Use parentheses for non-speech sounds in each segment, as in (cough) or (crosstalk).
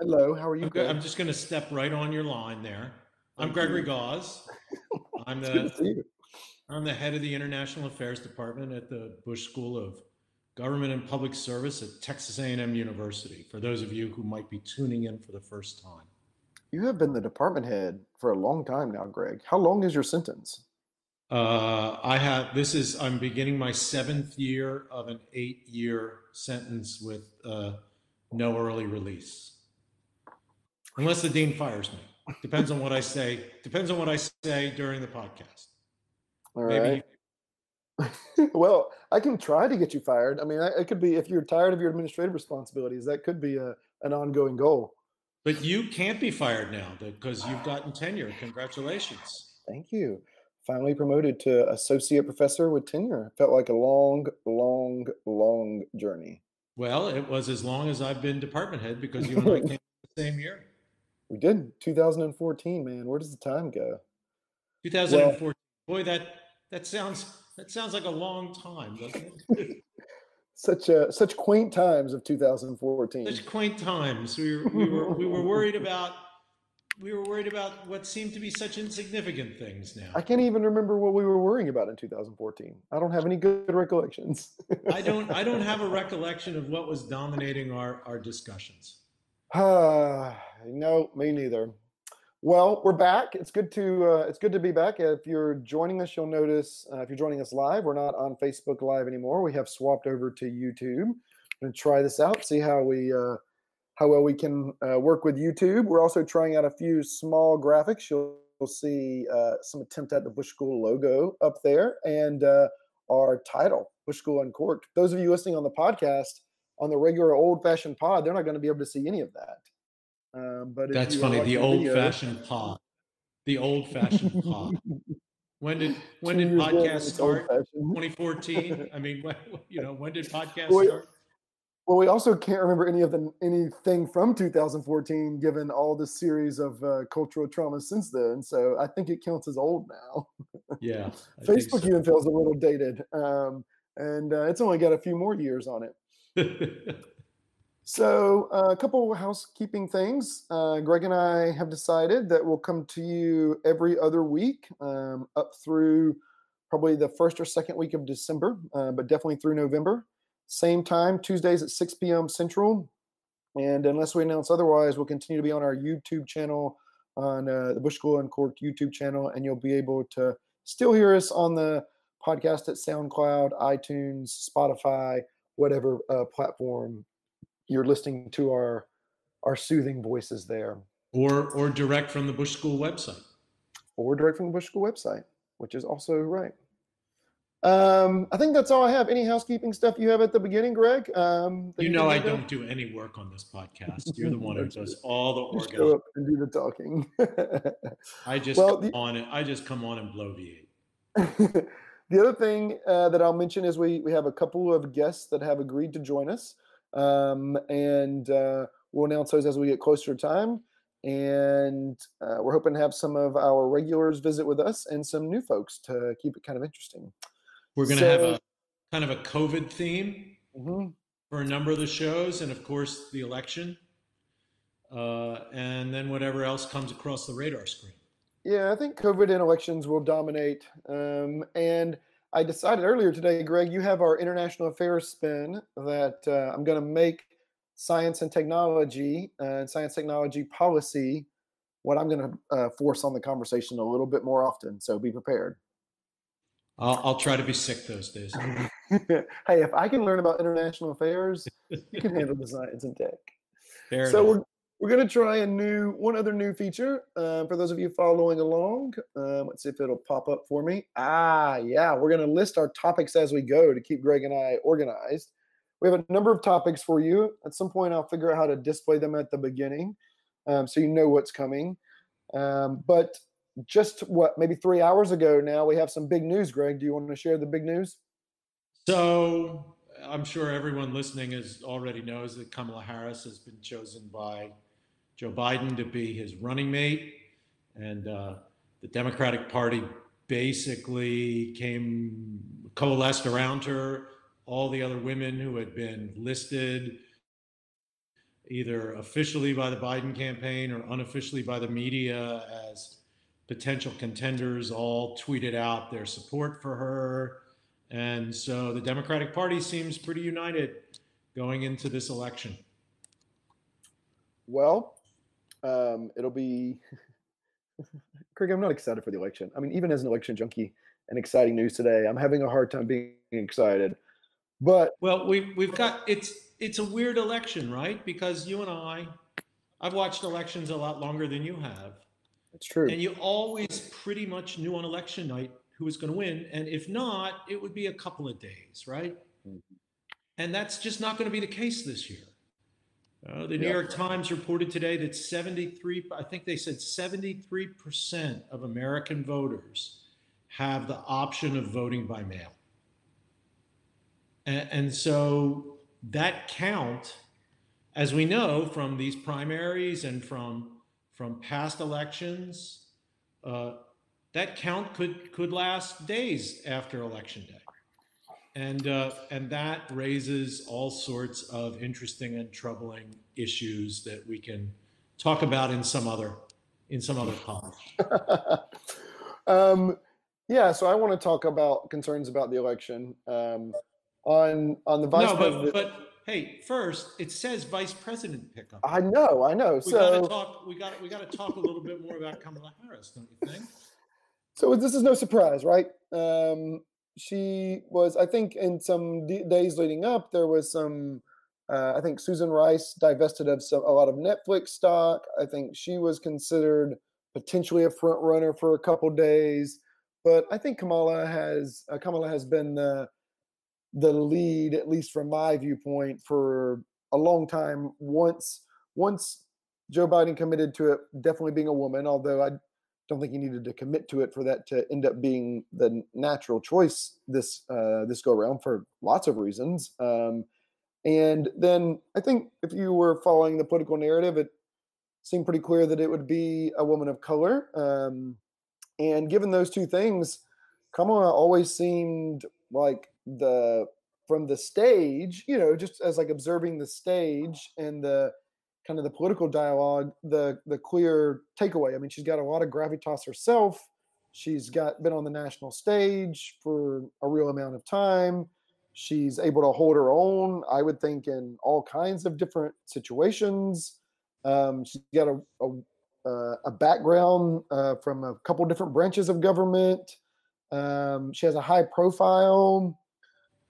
Hello, how are you? I'm. I'm just going to step right on your line there. I'm Gregory Gause. (laughs) I'm the I'm the head of the International Affairs Department at the Bush School of Government and Public Service at Texas A&M University. For those of you who might be tuning in for the first time, you have been the department head for a long time now, Greg. How long is your sentence? Uh, I have. This is. I'm beginning my seventh year of an eight-year sentence with uh, no early release, unless the dean fires me. Depends on what I say. Depends on what I say during the podcast. All right. (laughs) well, I can try to get you fired. I mean, it could be if you're tired of your administrative responsibilities. That could be a, an ongoing goal. But you can't be fired now because you've gotten tenure. Congratulations. Thank you. Finally promoted to associate professor with tenure. Felt like a long, long, long journey. Well, it was as long as I've been department head because you and I (laughs) came the same year. We did 2014, man. Where does the time go? 2014. Well, Boy, that that sounds that sounds like a long time, doesn't it? (laughs) such a such quaint times of 2014. Such quaint times. We were we were we were worried (laughs) about we were worried about what seemed to be such insignificant things now. I can't even remember what we were worrying about in 2014. I don't have any good recollections. (laughs) I don't I don't have a recollection of what was dominating our our discussions. Uh, no, me neither. Well, we're back. It's good to uh, it's good to be back. If you're joining us, you'll notice uh, if you're joining us live, we're not on Facebook Live anymore. We have swapped over to YouTube. and try this out, see how we uh, how well we can uh, work with YouTube. We're also trying out a few small graphics. You'll, you'll see uh, some attempt at the Bush School logo up there and uh, our title, Bush School Uncorked. Those of you listening on the podcast on the regular old-fashioned pod, they're not going to be able to see any of that. Um, but that's funny. The old-fashioned pod. The old-fashioned pod. (laughs) When did when did podcast start? 2014. (laughs) I mean, when, you know, when did podcast well, start? Well, we also can't remember any of the anything from 2014, given all the series of uh, cultural trauma since then. So I think it counts as old now. Yeah, (laughs) Facebook so. even feels a little dated, um, and uh, it's only got a few more years on it. So, uh, a couple housekeeping things. Uh, Greg and I have decided that we'll come to you every other week um, up through probably the first or second week of December, uh, but definitely through November. Same time, Tuesdays at 6 p.m. Central. And unless we announce otherwise, we'll continue to be on our YouTube channel, on uh, the Bush School Uncorked YouTube channel, and you'll be able to still hear us on the podcast at SoundCloud, iTunes, Spotify, whatever uh, platform you're listening to our our soothing voices there. Or or direct from the Bush School website. Or direct from the Bush School website, which is also right. Um, I think that's all I have. Any housekeeping stuff you have at the beginning, Greg? Um, you know, I don't do any work on this podcast. You're the one who (laughs) does all the organizing and do the talking. I (laughs) just well, come the, on it. I just come on and bloviate. (laughs) the other thing uh, that I'll mention is we we have a couple of guests that have agreed to join us. Um, and uh, we'll announce those as we get closer to time. And uh, we're hoping to have some of our regulars visit with us and some new folks to keep it kind of interesting. We're going to so, have a kind of a COVID theme mm-hmm. for a number of the shows, and of course, the election. Uh, and then whatever else comes across the radar screen. Yeah, I think COVID and elections will dominate. Um, and I decided earlier today, Greg, you have our international affairs spin that uh, I'm going to make science and technology uh, and science technology policy what I'm going to uh, force on the conversation a little bit more often. So be prepared. I'll, I'll try to be sick those days. (laughs) hey, if I can learn about international affairs, you can handle the science and tech. Fair so enough. we're we're going to try a new, one other new feature uh, for those of you following along. Um, let's see if it'll pop up for me. Ah, yeah, we're going to list our topics as we go to keep Greg and I organized. We have a number of topics for you. At some point, I'll figure out how to display them at the beginning um, so you know what's coming. Um, but just what, maybe three hours ago now, we have some big news, Greg. Do you want to share the big news? So I'm sure everyone listening is already knows that Kamala Harris has been chosen by Joe Biden to be his running mate. And uh, the Democratic Party basically came coalesced around her. All the other women who had been listed either officially by the Biden campaign or unofficially by the media as potential contenders all tweeted out their support for her. And so the Democratic Party seems pretty united going into this election. Well, um, it'll be. (laughs) Craig, I'm not excited for the election. I mean, even as an election junkie and exciting news today, I'm having a hard time being excited. But well, we've we've got it's it's a weird election, right? Because you and I, I've watched elections a lot longer than you have. It's true. And you always pretty much knew on election night who was going to win, and if not, it would be a couple of days, right? Mm-hmm. And that's just not going to be the case this year. Uh, the New. York Times reported today that 73, I think they said 73% of American voters have the option of voting by mail. And, and so that count, as we know from these primaries and from from past elections, uh, that count could could last days after election day, and uh, and that raises all sorts of interesting and troubling issues that we can talk about in some other in some other podcast. (laughs) um, yeah, so I want to talk about concerns about the election. Um, on on the vice no, president. But, but hey, first it says vice president pickup. I know, I know. We so gotta talk. We got we got to talk a little bit more about Kamala Harris, don't you think? (laughs) So this is no surprise, right? Um, she was, I think, in some d- days leading up, there was some. Uh, I think Susan Rice divested of some, a lot of Netflix stock. I think she was considered potentially a front runner for a couple days, but I think Kamala has uh, Kamala has been the the lead, at least from my viewpoint, for a long time. Once once Joe Biden committed to it definitely being a woman, although I don't think he needed to commit to it for that to end up being the natural choice this uh, this go around for lots of reasons. Um, and then I think if you were following the political narrative, it seemed pretty clear that it would be a woman of color. Um, and given those two things, Kamala always seemed like the from the stage, you know, just as like observing the stage and the kind of the political dialogue, the the clear takeaway. I mean, she's got a lot of gravitas herself. She's got been on the national stage for a real amount of time. She's able to hold her own, I would think, in all kinds of different situations. Um, she's got a, a, a background uh, from a couple different branches of government. Um, she has a high profile.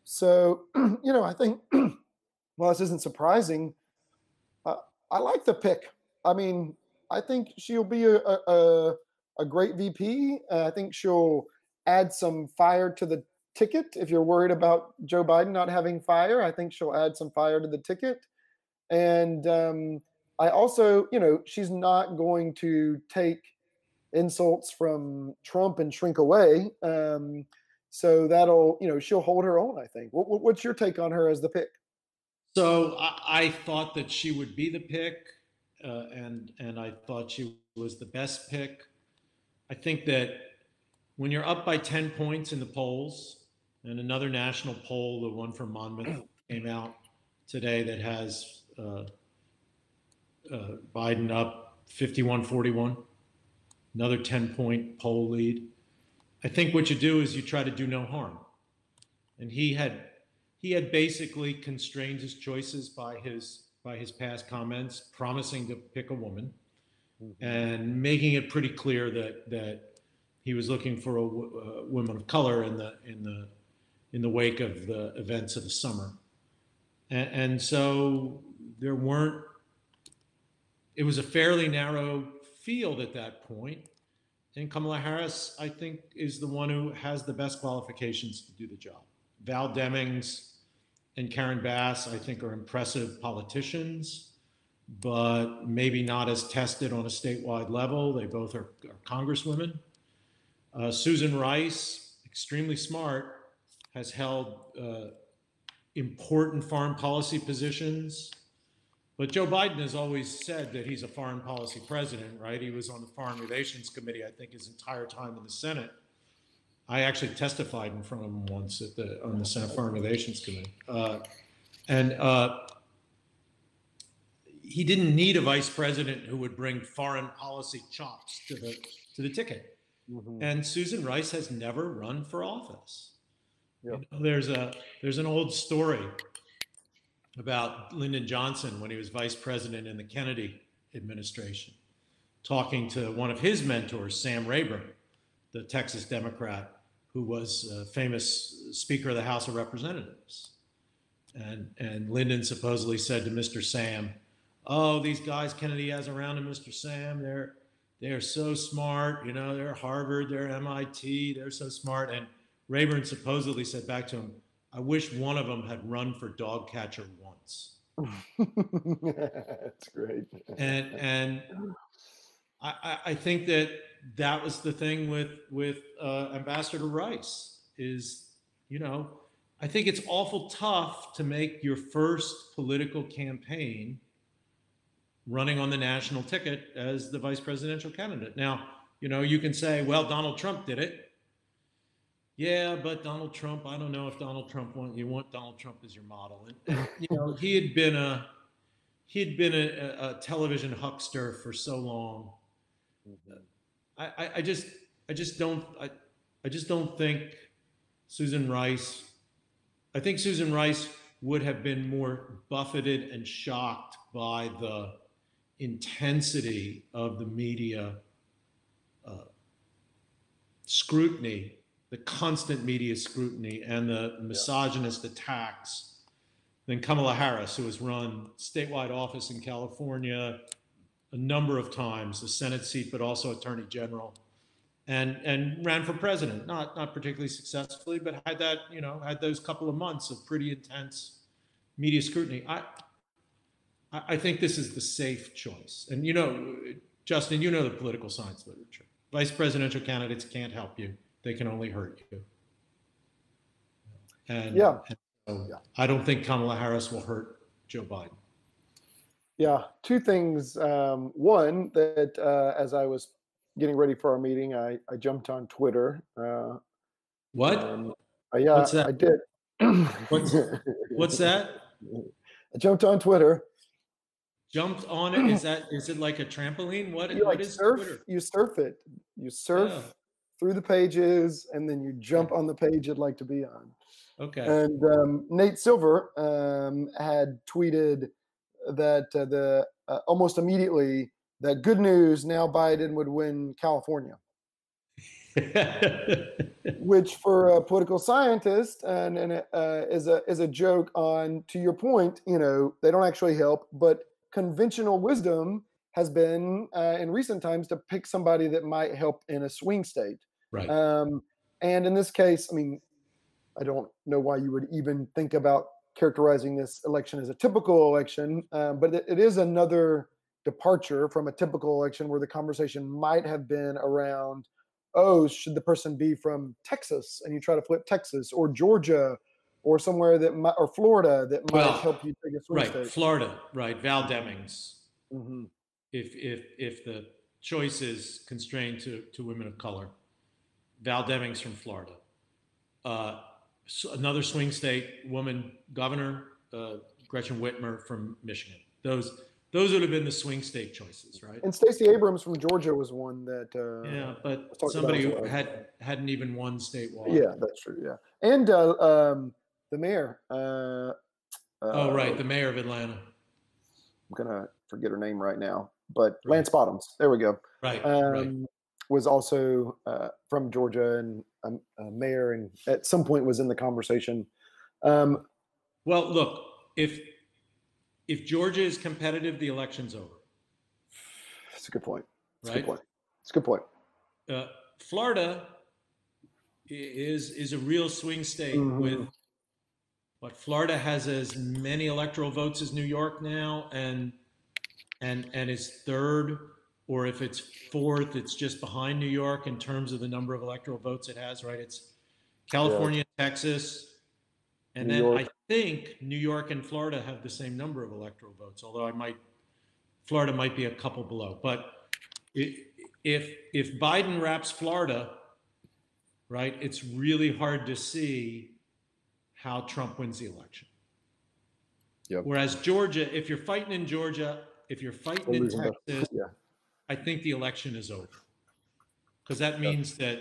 So, (clears throat) you know, I think, (clears throat) well, this isn't surprising. I like the pick. I mean, I think she'll be a, a, a great VP. Uh, I think she'll add some fire to the ticket. If you're worried about Joe Biden not having fire, I think she'll add some fire to the ticket. And um, I also, you know, she's not going to take insults from Trump and shrink away. Um, so that'll, you know, she'll hold her own. I think. What, what's your take on her as the pick? So I, I thought that she would be the pick, uh, and and I thought she was the best pick. I think that when you're up by ten points in the polls, and another national poll, the one from Monmouth, (clears throat) came out today that has uh, uh, Biden up 51 41, another 10 point poll lead. I think what you do is you try to do no harm. And he had he had basically constrained his choices by his by his past comments, promising to pick a woman, mm-hmm. and making it pretty clear that that he was looking for a, a woman of color in the in the in the wake of the events of the summer, and, and so there weren't. It was a fairly narrow field at that point, and Kamala Harris, I think, is the one who has the best qualifications to do the job. Val Demings and Karen Bass, I think, are impressive politicians, but maybe not as tested on a statewide level. They both are, are congresswomen. Uh, Susan Rice, extremely smart, has held uh, important foreign policy positions but Joe Biden has always said that he's a foreign policy president, right? He was on the Foreign Relations Committee, I think, his entire time in the Senate. I actually testified in front of him once at the on the Senate Foreign Relations Committee, uh, and uh, he didn't need a vice president who would bring foreign policy chops to the to the ticket. Mm-hmm. And Susan Rice has never run for office. Yep. You know, there's a there's an old story about Lyndon Johnson when he was vice president in the Kennedy administration, talking to one of his mentors, Sam Rayburn, the Texas Democrat who was a famous Speaker of the House of Representatives. And, and Lyndon supposedly said to Mr. Sam, Oh, these guys Kennedy has around him, Mr. Sam, they're, they're so smart. You know, they're Harvard, they're MIT, they're so smart. And Rayburn supposedly said back to him, I wish one of them had run for dog catcher once. (laughs) That's great. And and I, I think that that was the thing with with uh, Ambassador Rice is you know I think it's awful tough to make your first political campaign running on the national ticket as the vice presidential candidate. Now, you know, you can say, well, Donald Trump did it. Yeah, but Donald Trump, I don't know if Donald Trump want you want Donald Trump as your model. And, you know, he had been a he had been a, a, television huckster for so long. Mm-hmm. I, I just I just don't I, I just don't think Susan Rice I think Susan Rice would have been more buffeted and shocked by the intensity of the media uh, scrutiny, the constant media scrutiny, and the misogynist yeah. attacks than Kamala Harris, who has run statewide office in California a number of times, the Senate seat, but also Attorney General, and and ran for president. Not not particularly successfully, but had that you know had those couple of months of pretty intense media scrutiny. I I think this is the safe choice. And you know, Justin, you know the political science literature. Vice presidential candidates can't help you; they can only hurt you. And yeah, and so yeah. I don't think Kamala Harris will hurt Joe Biden. Yeah, two things. Um, one, that uh, as I was getting ready for our meeting, I, I jumped on Twitter. Uh, what? Um, uh, yeah, what's that? I did. what's, what's that? (laughs) I jumped on Twitter. Jumped on it? Is that is it like a trampoline? What, you what like surf? Twitter? You surf it. You surf yeah. through the pages, and then you jump on the page you'd like to be on. Okay. And um, Nate Silver um, had tweeted that uh, the uh, almost immediately that good news now Biden would win California. which for a political scientist and, and uh, is a is a joke on to your point you know they don't actually help but conventional wisdom has been uh, in recent times to pick somebody that might help in a swing state right um, and in this case i mean i don't know why you would even think about characterizing this election as a typical election, um, but it, it is another departure from a typical election where the conversation might have been around, oh, should the person be from Texas? And you try to flip Texas or Georgia or somewhere that might, or Florida that might well, help you take a swing right, state. Florida, right? Val Demings. Mm-hmm. If if if the choice is constrained to to women of color, Val Demings from Florida. Uh, another swing state woman governor, uh, Gretchen Whitmer from Michigan. Those those would have been the swing state choices, right? And Stacey Abrams from Georgia was one that. Uh, yeah, but somebody who had hadn't even won statewide. Yeah, that's true. Yeah, and uh, um, the mayor. Uh, oh right, the mayor of Atlanta. I'm gonna forget her name right now, but. Lance Bottoms. There we go. Right. Um, right. Was also uh, from Georgia and a, a mayor, and at some point was in the conversation. Um, well, look, if if Georgia is competitive, the election's over. That's a good point. That's right? a good point. It's a good point. Uh, Florida is is a real swing state mm-hmm. with but Florida has as many electoral votes as New York now and and and is third or if it's fourth, it's just behind New York in terms of the number of electoral votes it has, right? It's California, yeah. Texas, and New then York. I think New York and Florida have the same number of electoral votes, although I might, Florida might be a couple below. But if if Biden wraps Florida, right, it's really hard to see how Trump wins the election. Yep. Whereas Georgia, if you're fighting in Georgia, if you're fighting in Texas, (laughs) yeah. I think the election is over because that means that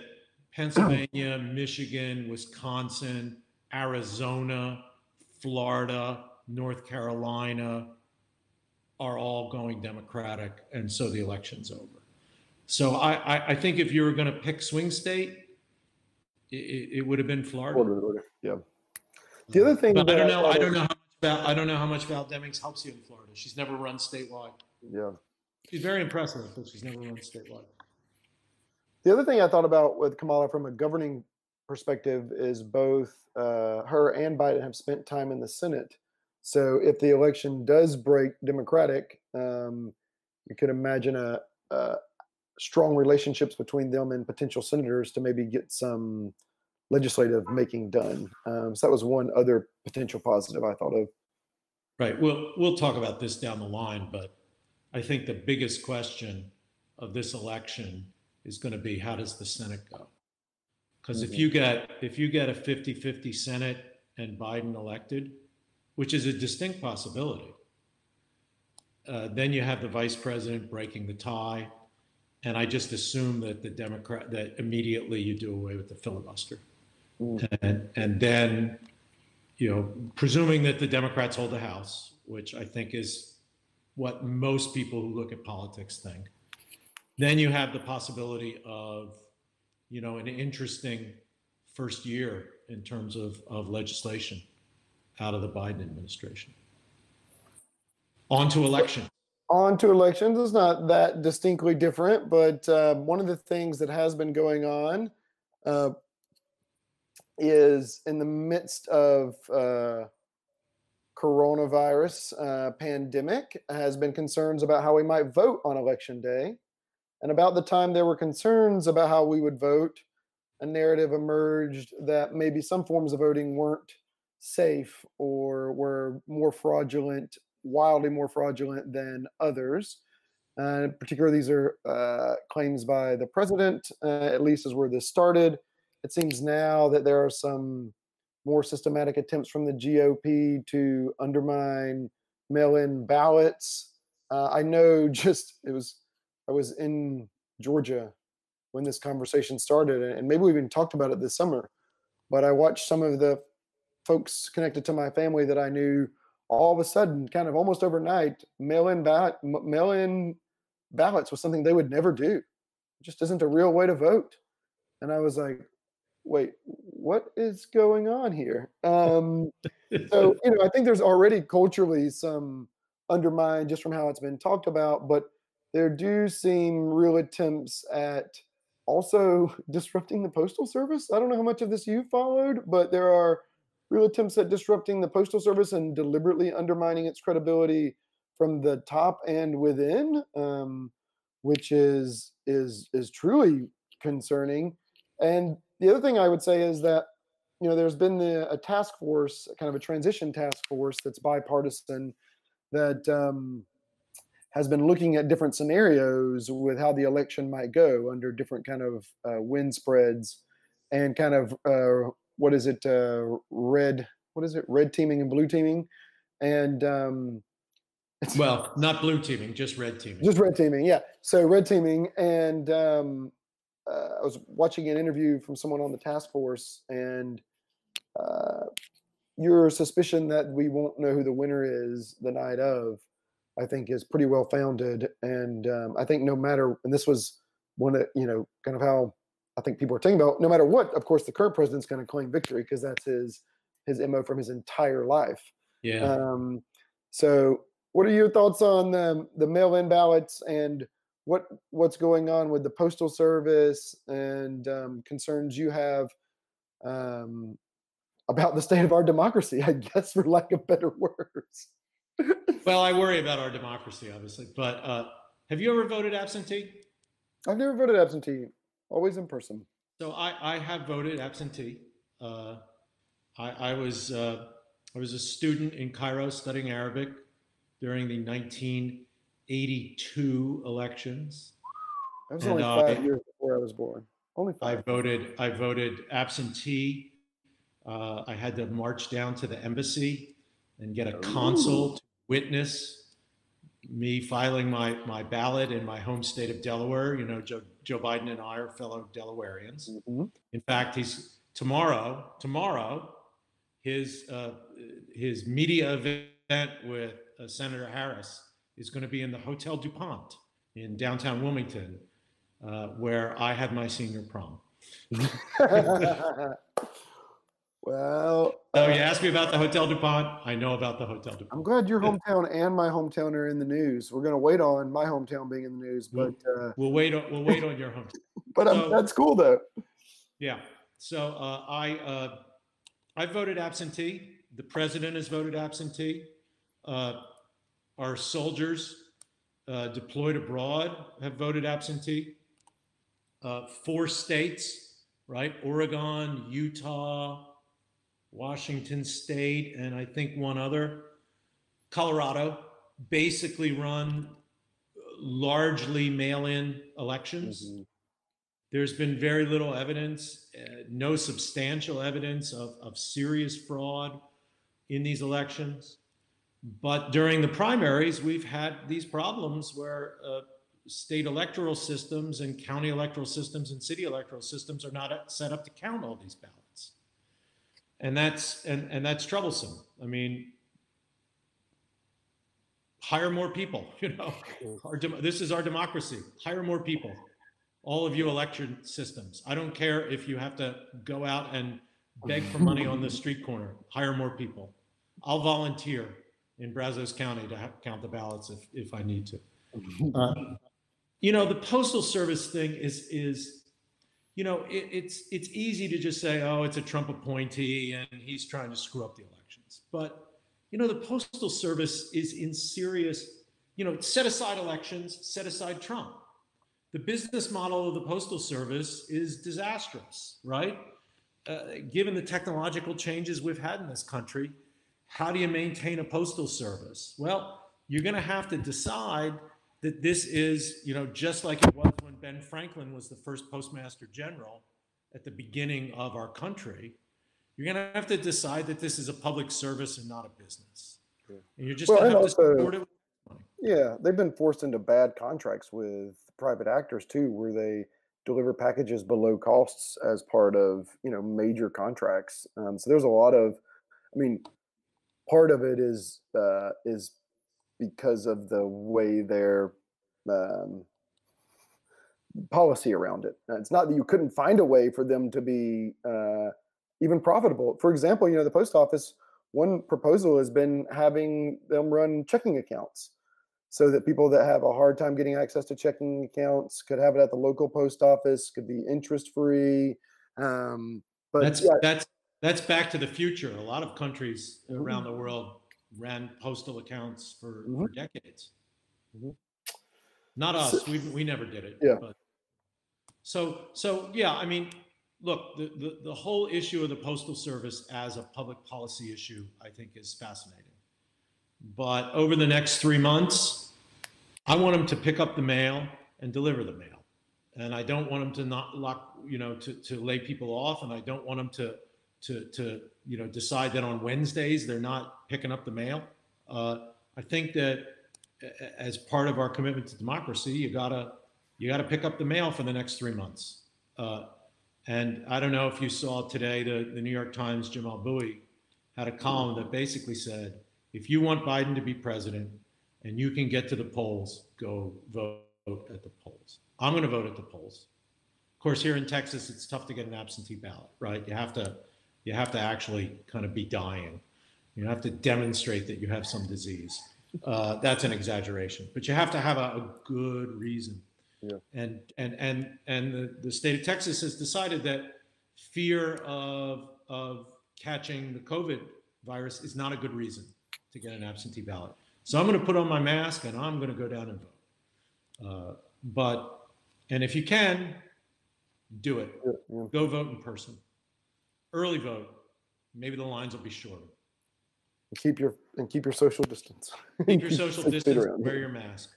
Pennsylvania, Michigan, Wisconsin, Arizona, Florida, North Carolina are all going Democratic, and so the election's over. So I, I, I think if you were going to pick swing state, it, it would have been Florida. Florida. Yeah. The other thing, but I don't know. I, I don't know how much Val, I don't know how much Val Demings helps you in Florida. She's never run statewide. Yeah. She's very impressive, but she's never run statewide. The other thing I thought about with Kamala from a governing perspective is both uh, her and Biden have spent time in the Senate. So if the election does break Democratic, um, you could imagine a, a strong relationships between them and potential senators to maybe get some legislative making done. Um, so that was one other potential positive I thought of. Right. We'll we'll talk about this down the line, but I think the biggest question of this election is going to be how does the Senate go? Because mm-hmm. if you get if you get a 50-50 Senate and Biden elected, which is a distinct possibility, uh, then you have the vice president breaking the tie and I just assume that the Democrat that immediately you do away with the filibuster, mm. and and then, you know, presuming that the Democrats hold the House, which I think is what most people who look at politics think, then you have the possibility of, you know, an interesting first year in terms of of legislation out of the Biden administration. On to election on to elections is not that distinctly different, but uh, one of the things that has been going on uh, is in the midst of uh, coronavirus uh, pandemic has been concerns about how we might vote on election day, and about the time there were concerns about how we would vote, a narrative emerged that maybe some forms of voting weren't safe or were more fraudulent wildly more fraudulent than others. Uh, particular, these are uh, claims by the president, uh, at least is where this started. It seems now that there are some more systematic attempts from the GOP to undermine mail in ballots. Uh, I know (laughs) just it was, I was in Georgia when this conversation started, and maybe we even talked about it this summer. But I watched some of the folks connected to my family that I knew all of a sudden, kind of almost overnight, mail-in mail-in ballots was something they would never do. It just isn't a real way to vote. And I was like, wait, what is going on here? Um, (laughs) so you know, I think there's already culturally some undermine just from how it's been talked about, but there do seem real attempts at also (laughs) disrupting the postal service. I don't know how much of this you followed, but there are real attempts at disrupting the postal service and deliberately undermining its credibility from the top and within, um, which is is is truly concerning. And the other thing I would say is that you know there's been the, a task force, kind of a transition task force that's bipartisan that um, has been looking at different scenarios with how the election might go under different kind of uh, wind spreads and kind of uh, what is it? Uh, red. What is it? Red teaming and blue teaming, and um, (laughs) well, not blue teaming, just red teaming. Just red teaming, yeah. So red teaming, and um, uh, I was watching an interview from someone on the task force, and uh, your suspicion that we won't know who the winner is the night of, I think, is pretty well founded. And um, I think no matter, and this was one of you know, kind of how I think people are talking about. No matter what, of course, the current president's going to claim victory because that's his his mo from his entire life. Yeah. Um, so, what are your thoughts on the the mail-in ballots and what what's going on with the postal service and um, concerns you have um, about the state of our democracy? I guess, for lack of better words. well, I worry (laughs) about our democracy, obviously. But uh, have you ever voted absentee? I've never voted absentee always in person. So I, I have voted absentee. Uh, I, I was uh, I was a student in Cairo studying Arabic during the 1982 elections. That was and only five I, years before I was born. Only five. I voted. I voted absentee. Uh, I had to march down to the embassy and get a consul to witness me filing my my ballot in my home state of Delaware. You know, Joe, Joe Biden and I are fellow Delawareans. Mm-hmm. In fact, he's tomorrow. Tomorrow, his uh, his media event with uh, Senator Harris is going to be in the Hotel Dupont in downtown Wilmington, uh, where I had my senior prom. (laughs) well, so you uh, asked me about the Hotel Dupont. I know about the Hotel Dupont. I'm glad your hometown and my hometown are in the news. We're going to wait on my hometown being in the news, but we'll, uh, we'll wait on we'll wait on your hometown. (laughs) but so, that's cool though. Yeah. So uh, I uh, I voted absentee. The president has voted absentee. Our soldiers uh, deployed abroad have voted absentee. Uh, four states, right? Oregon, Utah, Washington State, and I think one other, Colorado, basically run largely mail in elections. Mm-hmm. There's been very little evidence, uh, no substantial evidence of, of serious fraud in these elections. But during the primaries, we've had these problems where uh, state electoral systems and county electoral systems and city electoral systems are not set up to count all these ballots. And that's and, and that's troublesome. I mean, hire more people, (laughs) you know. Our, this is our democracy. Hire more people. All of you election systems. I don't care if you have to go out and beg for money on the street corner. Hire more people. I'll volunteer in Brazos County to count the ballots if, if I need to. Uh, you know, the postal service thing is is, you know, it, it's it's easy to just say, oh, it's a Trump appointee and he's trying to screw up the elections. But you know, the postal service is in serious, you know, set aside elections, set aside Trump. The business model of the postal service is disastrous, right? Uh, given the technological changes we've had in this country, how do you maintain a postal service? Well, you're going to have to decide that this is, you know, just like it was when Ben Franklin was the first postmaster general at the beginning of our country. You're going to have to decide that this is a public service and not a business. And you're just well, going to have also, to support it. Yeah, they've been forced into bad contracts with private actors too, where they deliver packages below costs as part of you know major contracts. Um, so there's a lot of, I mean, part of it is uh, is because of the way their um, policy around it. It's not that you couldn't find a way for them to be uh, even profitable. For example, you know the post office. One proposal has been having them run checking accounts so that people that have a hard time getting access to checking accounts could have it at the local post office, could be interest free. Um, but that's yeah. that's that's back to the future. A lot of countries mm-hmm. around the world ran postal accounts for, mm-hmm. for decades. Mm-hmm. Not us. So, we we never did it. Yeah. But, so so yeah. I mean, look, the, the the whole issue of the postal service as a public policy issue, I think, is fascinating. But over the next three months, I want them to pick up the mail and deliver the mail, and I don't want them to not lock, you know, to to lay people off, and I don't want them to to to you know decide that on Wednesdays they're not picking up the mail. Uh, I think that as part of our commitment to democracy, you gotta you gotta pick up the mail for the next three months. Uh, and I don't know if you saw today the, the New York Times Jamal Bouie had a column that basically said, if you want Biden to be president and you can get to the polls, go vote at the polls. I'm going to vote at the polls. Of course, here in Texas, it's tough to get an absentee ballot, right? You have to you have to actually kind of be dying. You have to demonstrate that you have some disease. Uh, that's an exaggeration, but you have to have a, a good reason. Yeah. And and and and the, the state of Texas has decided that fear of of catching the COVID virus is not a good reason to get an absentee ballot. So I'm going to put on my mask and I'm going to go down and vote. Uh, but and if you can, do it. Yeah, yeah. Go vote in person early vote. Maybe the lines will be shorter. And keep your and keep your social distance. Keep your (laughs) social distance. Wear your mask.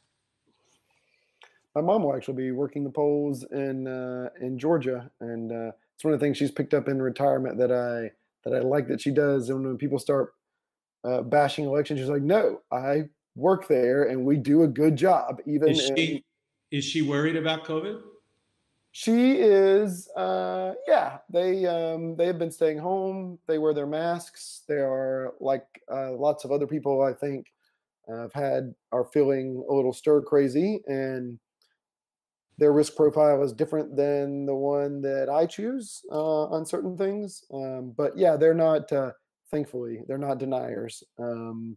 My mom will actually be working the polls in uh, in Georgia, and uh, it's one of the things she's picked up in retirement that I that I like that she does. And when people start uh, bashing elections, she's like, "No, I work there, and we do a good job. Even is she in, is she worried about COVID? She is. Uh, yeah, they um, they have been staying home. They wear their masks. They are like uh, lots of other people. I think have had are feeling a little stir crazy and their risk profile is different than the one that I choose uh, on certain things. Um, but yeah, they're not. Uh, thankfully, they're not deniers. Um,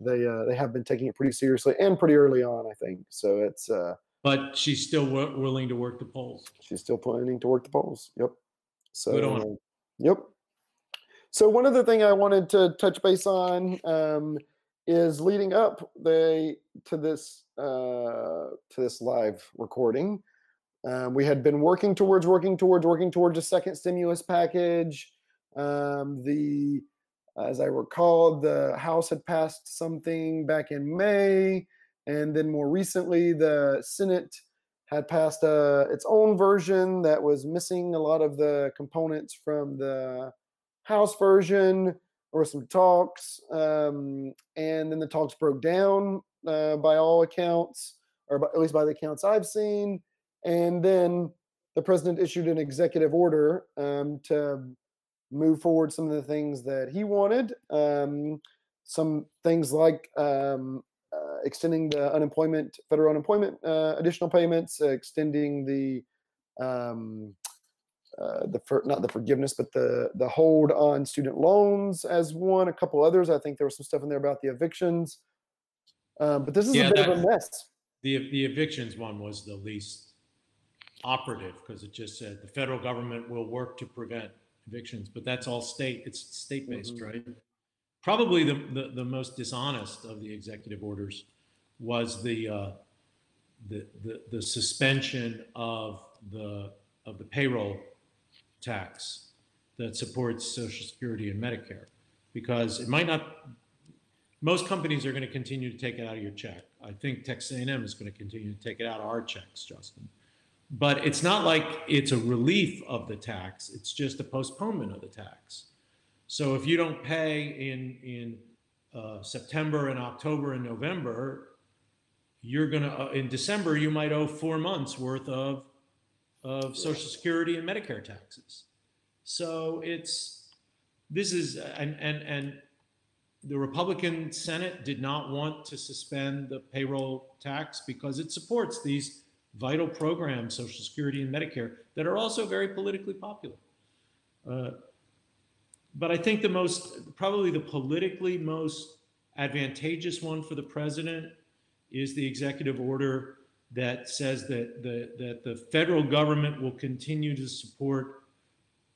they uh, they have been taking it pretty seriously and pretty early on. I think so. It's. Uh, but she's still w- willing to work the polls. She's still planning to work the polls. Yep. So. Good on her. Yep. So one other thing I wanted to touch base on um, is leading up to this uh, to this live recording. Um, we had been working towards, working towards, working towards a second stimulus package. Um, the, as I recall, the House had passed something back in May, and then more recently, the Senate had passed uh, its own version that was missing a lot of the components from the House version. or some talks, um, and then the talks broke down uh, by all accounts, or by, at least by the accounts I've seen. And then the president issued an executive order um, to move forward some of the things that he wanted. Um, some things like um, extending the unemployment, federal unemployment uh, additional payments, uh, extending the um, uh, the for, not the forgiveness, but the the hold on student loans as one. A couple others. I think there was some stuff in there about the evictions. Um, but this is yeah, a bit that, of a mess. The the evictions one was the least operative because it just said the federal government will work to prevent evictions, but that's all state. It's state based, mm-hmm. right? Probably the, the, the most dishonest of the executive orders was the, uh, the the the suspension of the of the payroll tax that supports Social Security and Medicare, because it might not most companies are going to continue to take it out of your check. I think Texas A&M is going to continue to take it out of our checks, Justin. But it's not like it's a relief of the tax. It's just a postponement of the tax. So if you don't pay in in uh, September and October and November, you're gonna uh, in December you might owe four months worth of of Social Security and Medicare taxes. So it's this is and and and the Republican Senate did not want to suspend the payroll tax because it supports these vital programs, Social Security and Medicare, that are also very politically popular. Uh, but I think the most, probably the politically most advantageous one for the president is the executive order that says that the, that the federal government will continue to support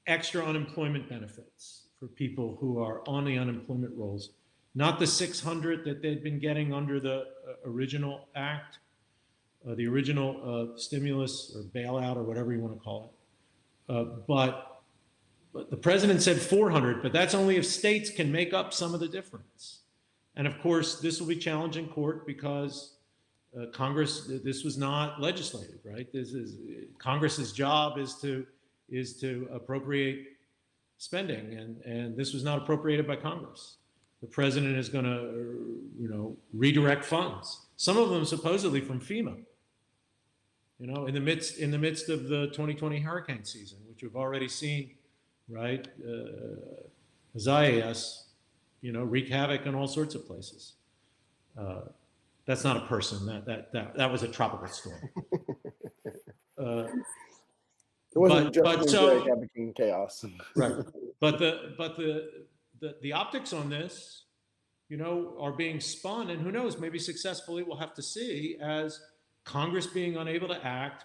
extra unemployment benefits for people who are on the unemployment rolls not the 600 that they'd been getting under the uh, original act, uh, the original uh, stimulus or bailout or whatever you want to call it. Uh, but, but the president said 400, but that's only if states can make up some of the difference. And of course, this will be challenged in court because uh, Congress, this was not legislated, right? This is Congress's job is to is to appropriate spending, and and this was not appropriated by Congress the president is going to, you know, redirect funds. Some of them supposedly from FEMA. You know, in the midst in the midst of the 2020 hurricane season, which we've already seen, right? Uh, Isaias, you know, wreak havoc in all sorts of places. Uh, that's not a person. That that that that was a tropical storm. (laughs) Uh, it wasn't but, just but so, chaos. right. But the but the the, the optics on this, you know, are being spun, and who knows, maybe successfully, we'll have to see as Congress being unable to act,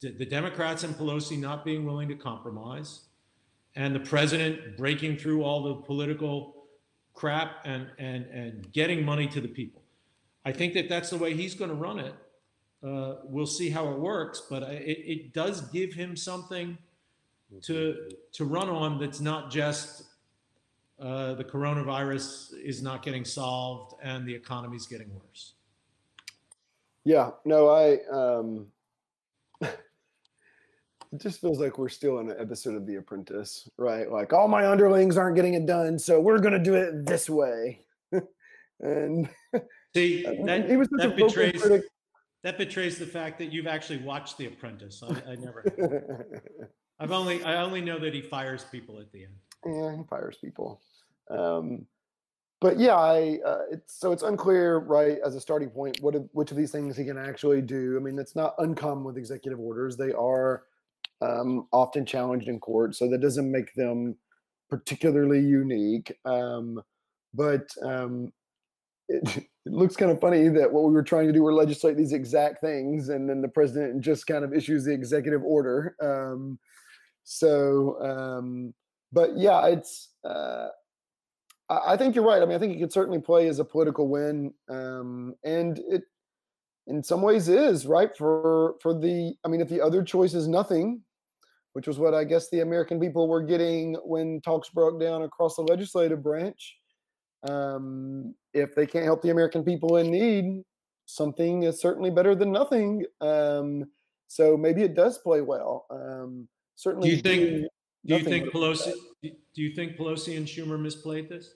the Democrats and Pelosi not being willing to compromise, and the president breaking through all the political crap and and and getting money to the people. I think that that's the way he's going to run it. Uh, we'll see how it works, but it, it does give him something to to run on that's not just uh, the coronavirus is not getting solved and the economy is getting worse. Yeah, no, I. Um, just feels like we're still in an episode of The Apprentice, right? Like all my underlings aren't getting it done, so we're going to do it this way. (laughs) and See, (laughs) that, he was such that a betrays, critic. That betrays the fact that you've actually watched The Apprentice. I, I never. (laughs) I've only I only know that he fires people at the end. Yeah, he fires people. Um, but yeah, I uh, it's so it's unclear, right, as a starting point, what which of these things he can actually do. I mean, it's not uncommon with executive orders; they are um, often challenged in court, so that doesn't make them particularly unique. Um, but um, it, (laughs) it, looks kind of funny that what we were trying to do were legislate these exact things, and then the president just kind of issues the executive order. Um, so, um, but yeah, it's. Uh, I think you're right. I mean, I think it could certainly play as a political win, um, and it, in some ways, is right for for the. I mean, if the other choice is nothing, which was what I guess the American people were getting when talks broke down across the legislative branch. Um, if they can't help the American people in need, something is certainly better than nothing. Um, so maybe it does play well. Um, certainly, do you think do you think Pelosi? Do you think Pelosi and Schumer misplayed this?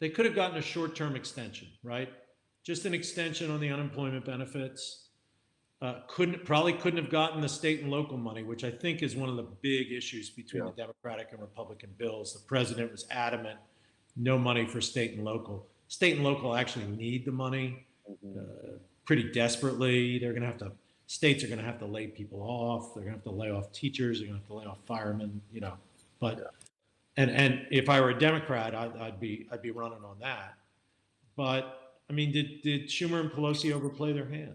They could have gotten a short-term extension, right? Just an extension on the unemployment benefits. Uh, couldn't probably couldn't have gotten the state and local money, which I think is one of the big issues between yeah. the Democratic and Republican bills. The president was adamant, no money for state and local. State and local actually need the money mm-hmm. uh, pretty desperately. They're going to have to states are going to have to lay people off. They're going to have to lay off teachers. They're going to have to lay off firemen. You know, but yeah. and and if I were a Democrat, I'd, I'd be I'd be running on that. But I mean, did did Schumer and Pelosi overplay their hand?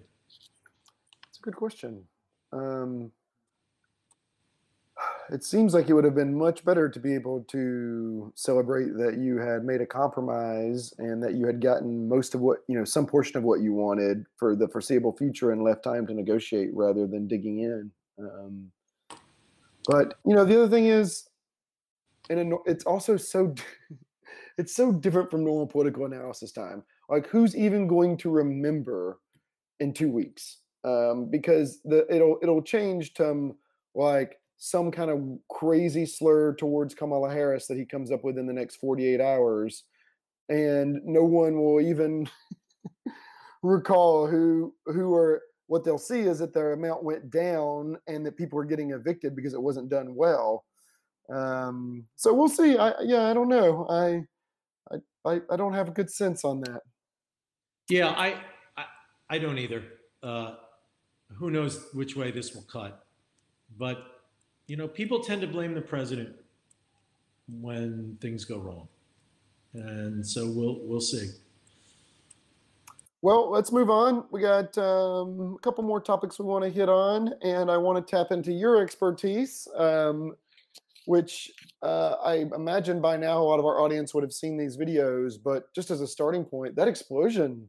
Good question. Um, (sighs) it seems like it would have been much better to be able to celebrate that you had made a compromise and that you had gotten most of what you know some portion of what you wanted for the foreseeable future and left time to negotiate rather than digging in. Um, but you know the other thing is and it's also so (laughs) it's so different from normal political analysis time. Like who's even going to remember in two weeks um, because the it'll it'll change to like some kind of crazy slur towards Kamala Harris that he comes up with in the next 48 hours. And no one will even (laughs) recall who who are what they'll see is that their amount went down and that people are getting evicted because it wasn't done well. Um, so we'll see. I yeah, I don't know. I I I don't have a good sense on that. Yeah, I I, I don't either. Uh, who knows which way this will cut? But you know, people tend to blame the president when things go wrong, and so we'll we'll see. Well, let's move on. We got um, a couple more topics we want to hit on, and I want to tap into your expertise, um, which uh, I imagine by now a lot of our audience would have seen these videos. But just as a starting point, that explosion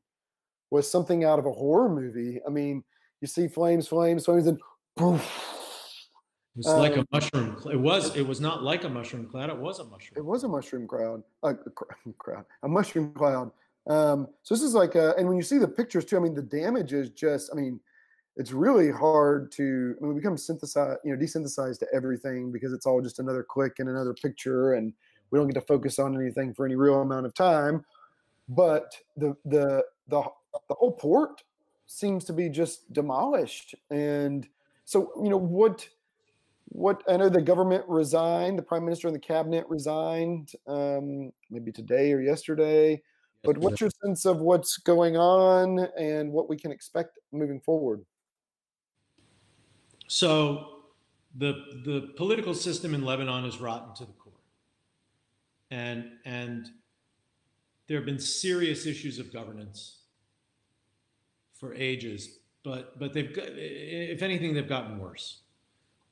was something out of a horror movie. I mean, you see flames, flames, flames, and poof it was um, like a um, mushroom. It was. It was not like a mushroom cloud. It was a mushroom. It was a mushroom cloud. A (laughs) crowd. A mushroom cloud. Um, so this is like, a, and when you see the pictures too, I mean, the damage is just. I mean, it's really hard to. I mean, we become synthesized, you know, desynthesized to everything because it's all just another click and another picture, and we don't get to focus on anything for any real amount of time. But the the the the whole port seems to be just demolished, and so you know what what I know the government resigned, the prime minister and the cabinet resigned, um, maybe today or yesterday. But what's your sense of what's going on and what we can expect moving forward? So, the the political system in Lebanon is rotten to the core, and and there have been serious issues of governance for ages, but but they've if anything they've gotten worse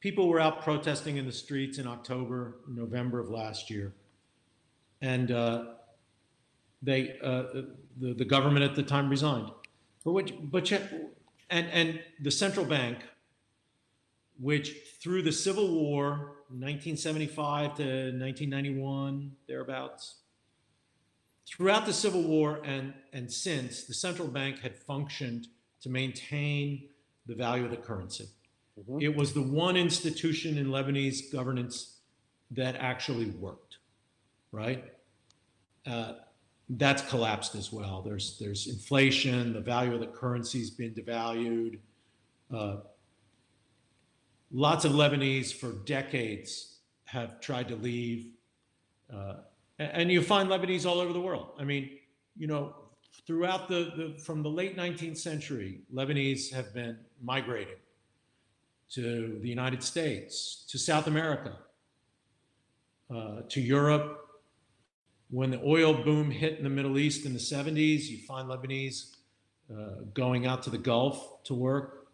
people were out protesting in the streets in October, November of last year, and uh, they uh, the the government at the time resigned. But what, but and and the central bank, which through the Civil War, 1975 to 1991 thereabouts, throughout the Civil War and and since, the central bank had functioned to maintain the value of the currency. Mm-hmm. It was the one institution in Lebanese governance that actually worked, right? uh, that's collapsed as well. There's there's inflation. The value of the currency's been devalued. Uh, lots of Lebanese for decades have tried to leave, uh, and you find Lebanese all over the world. I mean, you know, throughout the, the from the late 19th century, Lebanese have been migrating to the United States, to South America, uh, to Europe. When the oil boom hit in the Middle East in the 70s, you find Lebanese uh, going out to the Gulf to work.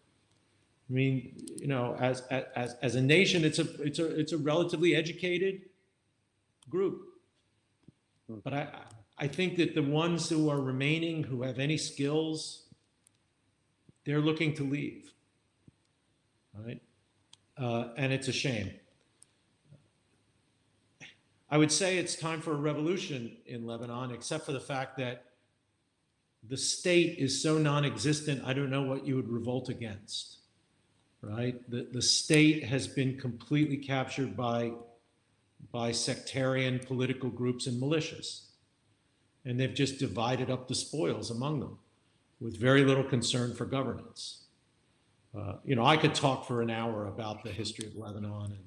I mean, you know, as, as, as a nation, it's a, it's, a, it's a relatively educated group. Hmm. But I, I think that the ones who are remaining who have any skills, they're looking to leave. Right? Uh, and it's a shame. I would say it's time for a revolution in Lebanon, except for the fact that the state is so non existent, I don't know what you would revolt against. Right? The, the state has been completely captured by, by sectarian political groups and militias. And they've just divided up the spoils among them with very little concern for governance. Uh, you know, I could talk for an hour about the history of Lebanon. And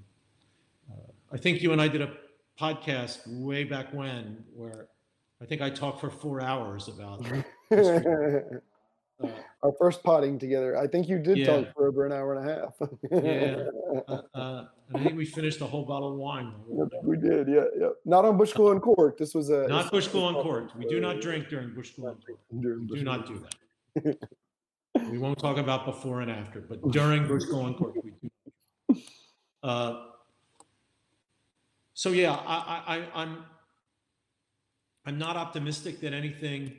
uh, I think you and I did a podcast way back when where I think I talked for four hours about (laughs) our first potting together. I think you did yeah. talk for over an hour and a half. yeah, (laughs) uh, uh, I think we finished a whole bottle of wine. we did, yeah, yeah. Not on Bush School Uncorked. This was a not Bush School Uncorked. We do not drink during Bush School Uncorked. We do not do that. we won't talk about before and after, but during Bush School Uncorked, we do. Uh, so yeah, I, I, I'm I'm not optimistic that anything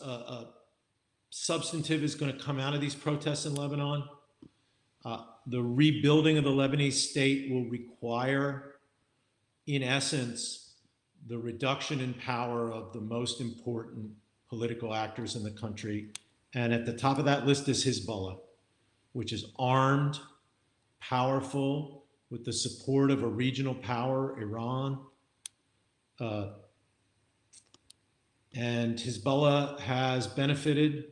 uh, uh, substantive is going to come out of these protests in Lebanon. Uh, the rebuilding of the Lebanese state will require, in essence, the reduction in power of the most important political actors in the country. And at the top of that list is Hezbollah, which is armed, powerful, with the support of a regional power, Iran. Uh, and Hezbollah has benefited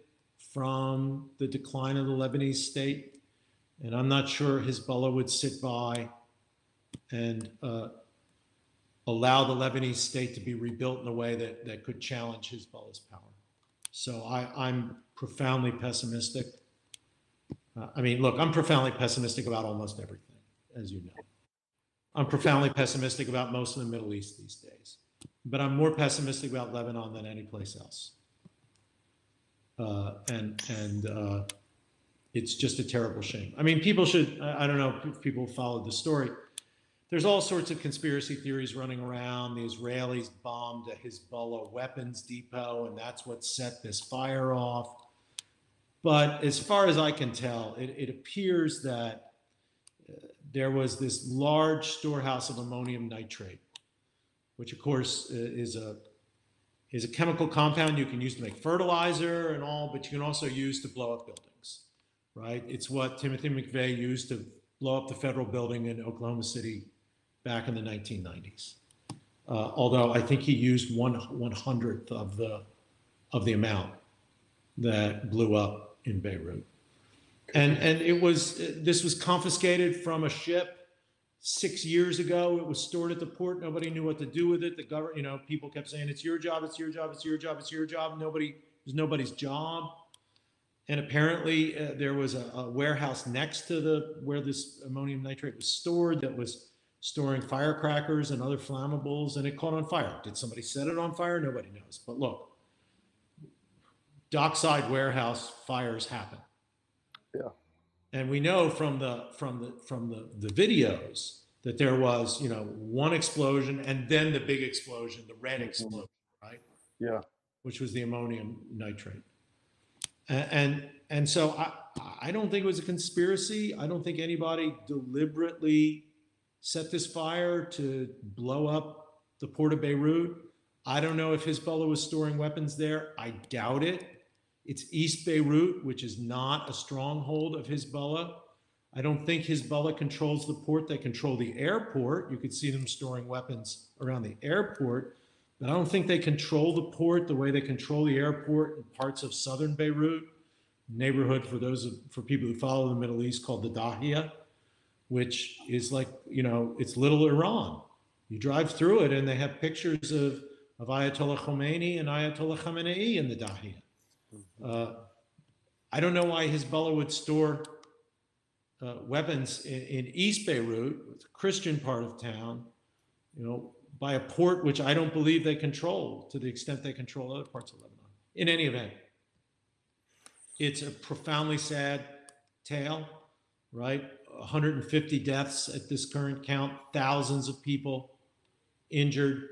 from the decline of the Lebanese state. And I'm not sure Hezbollah would sit by and uh, allow the Lebanese state to be rebuilt in a way that, that could challenge Hezbollah's power. So I, I'm profoundly pessimistic. Uh, I mean, look, I'm profoundly pessimistic about almost everything, as you know. I'm profoundly pessimistic about most of the Middle East these days but I'm more pessimistic about Lebanon than any place else. Uh, and and uh, it's just a terrible shame. I mean, people should, I don't know if people followed the story. There's all sorts of conspiracy theories running around. The Israelis bombed a Hezbollah weapons depot, and that's what set this fire off. But as far as I can tell, it, it appears that uh, there was this large storehouse of ammonium nitrate which of course is a is a chemical compound you can use to make fertilizer and all, but you can also use to blow up buildings, right? It's what Timothy McVeigh used to blow up the federal building in Oklahoma City back in the 1990s. Uh, although I think he used one one hundredth of the of the amount that blew up in Beirut, and and it was this was confiscated from a ship six years ago. It was stored at the port. Nobody knew what to do with it. The government, you know, people kept saying it's your job, it's your job, it's your job, it's your job. Nobody, it was nobody's job. And apparently, uh, there was a, a, warehouse next to the where this ammonium nitrate was stored that was storing firecrackers and other flammables, and it caught on fire. Did somebody set it on fire? Nobody knows. But look, dockside warehouse fires happen. Yeah. And we know from the from the from the, the videos that there was, you know, one explosion and then the big explosion, the red mm-hmm. explosion, right? Yeah. Which was the ammonium nitrate. And, and and so I I don't think it was a conspiracy. I don't think anybody deliberately set this fire to blow up the port of Beirut. I don't know if Hezbollah was storing weapons there. I doubt it. It's East Beirut, which is not a stronghold of Hezbollah. I don't think Hezbollah controls the port. They control the airport. You could see them storing weapons around the airport. But I don't think they control the port the way they control the airport in parts of southern Beirut, neighborhood for those of, for people who follow the Middle East called the Dahia, which is like you know it's little Iran. You drive through it and they have pictures of of Ayatollah Khomeini and Ayatollah Khamenei in the Dahia. Uh, I don't know why Hezbollah would store uh, weapons in, in, East Beirut, the Christian part of town, you know, by a port which I don't believe they control to the extent they control other parts of Lebanon. In any event, it's a profoundly sad tale, right? 150 deaths at this current count, thousands of people injured,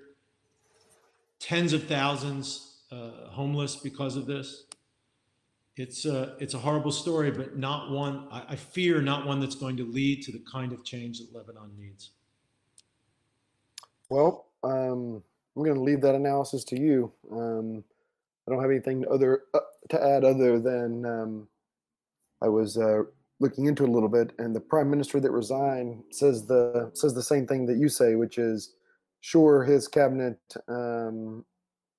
tens of thousands uh, homeless because of this. It's a, it's a horrible story, but not one, I, I fear not one that's going to lead to the kind of change that Lebanon needs. Well, um, I'm going to leave that analysis to you. Um, I don't have anything other uh, to add other than um, I was uh, looking into it a little bit, and the prime minister that resigned says the says the same thing that you say, which is, sure, his cabinet um,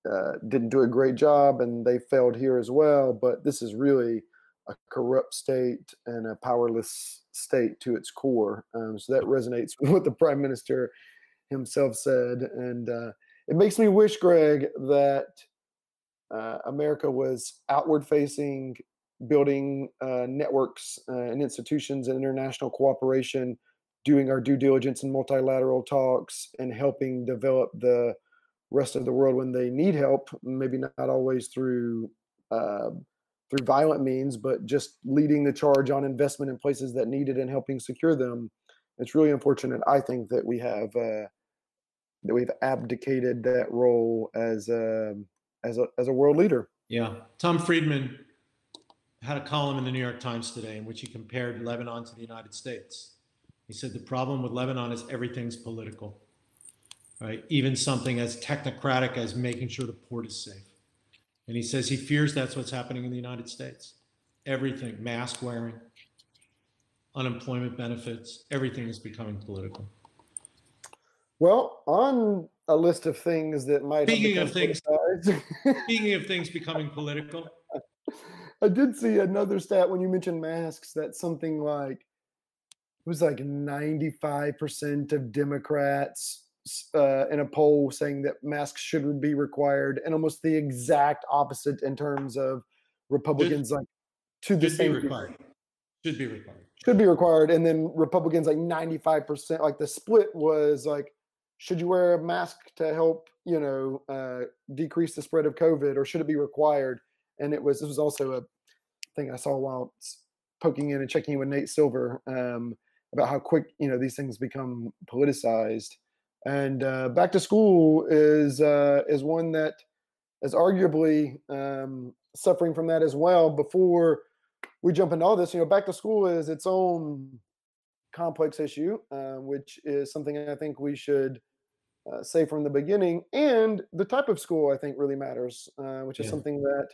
uh, didn't do a great job, and they failed here as well. But this is really a corrupt state and a powerless state to its core. Um, so that resonates (laughs) with what the prime minister himself said, and uh, it makes me wish, Greg, that uh, America was outward facing, building uh, networks uh, and institutions and international cooperation, doing our due diligence in multilateral talks, and helping develop the rest of the world when they need help. Maybe not always through uh, through violent means, but just leading the charge on investment in places that need it and helping secure them. It's really unfortunate, I think, that we have uh, that we've abdicated that role as a um, as a as a world leader. Yeah, Tom Friedman had a column in the New York Times today in which he compared Lebanon to the United States. He said the problem with Lebanon is everything's political, right? Even something as technocratic as making sure the port is safe. And he says he fears that's what's happening in the United States. Everything, mask wearing, unemployment benefits, everything is becoming political. Well, on a list of things that might speaking of things (laughs) speaking of things becoming political i did see another stat when you mentioned masks that something like it was like 95% of democrats uh, in a poll saying that masks should be required and almost the exact opposite in terms of republicans should, like to the same required. should be required. Should be required and then republicans like 95% like the split was like should you wear a mask to help you know uh, decrease the spread of covid or should it be required? And it was this was also a thing i saw while poking in and checking in with nate silver um, about how quick you know these things become politicized and uh, back to school is uh, is one that is arguably um, suffering from that as well before we jump into all this you know back to school is its own complex issue uh, which is something i think we should uh, say from the beginning. And the type of school I think really matters, uh, which is yeah. something that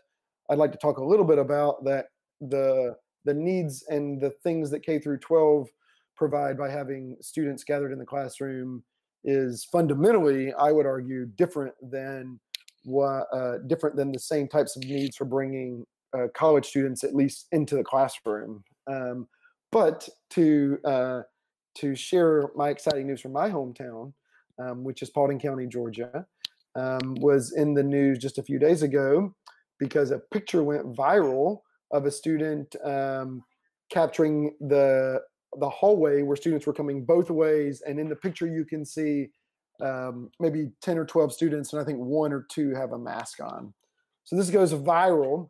I'd like to talk a little bit about. That the the needs and the things that K through 12 provide by having students gathered in the classroom is fundamentally, I would argue, different than what uh, different than the same types of needs for bringing uh, college students at least into the classroom. Um, but to uh, to share my exciting news from my hometown, um, which is Paulding County, Georgia, um, was in the news just a few days ago because a picture went viral of a student um, capturing the the hallway where students were coming both ways, and in the picture you can see um, maybe ten or twelve students, and I think one or two have a mask on. So this goes viral.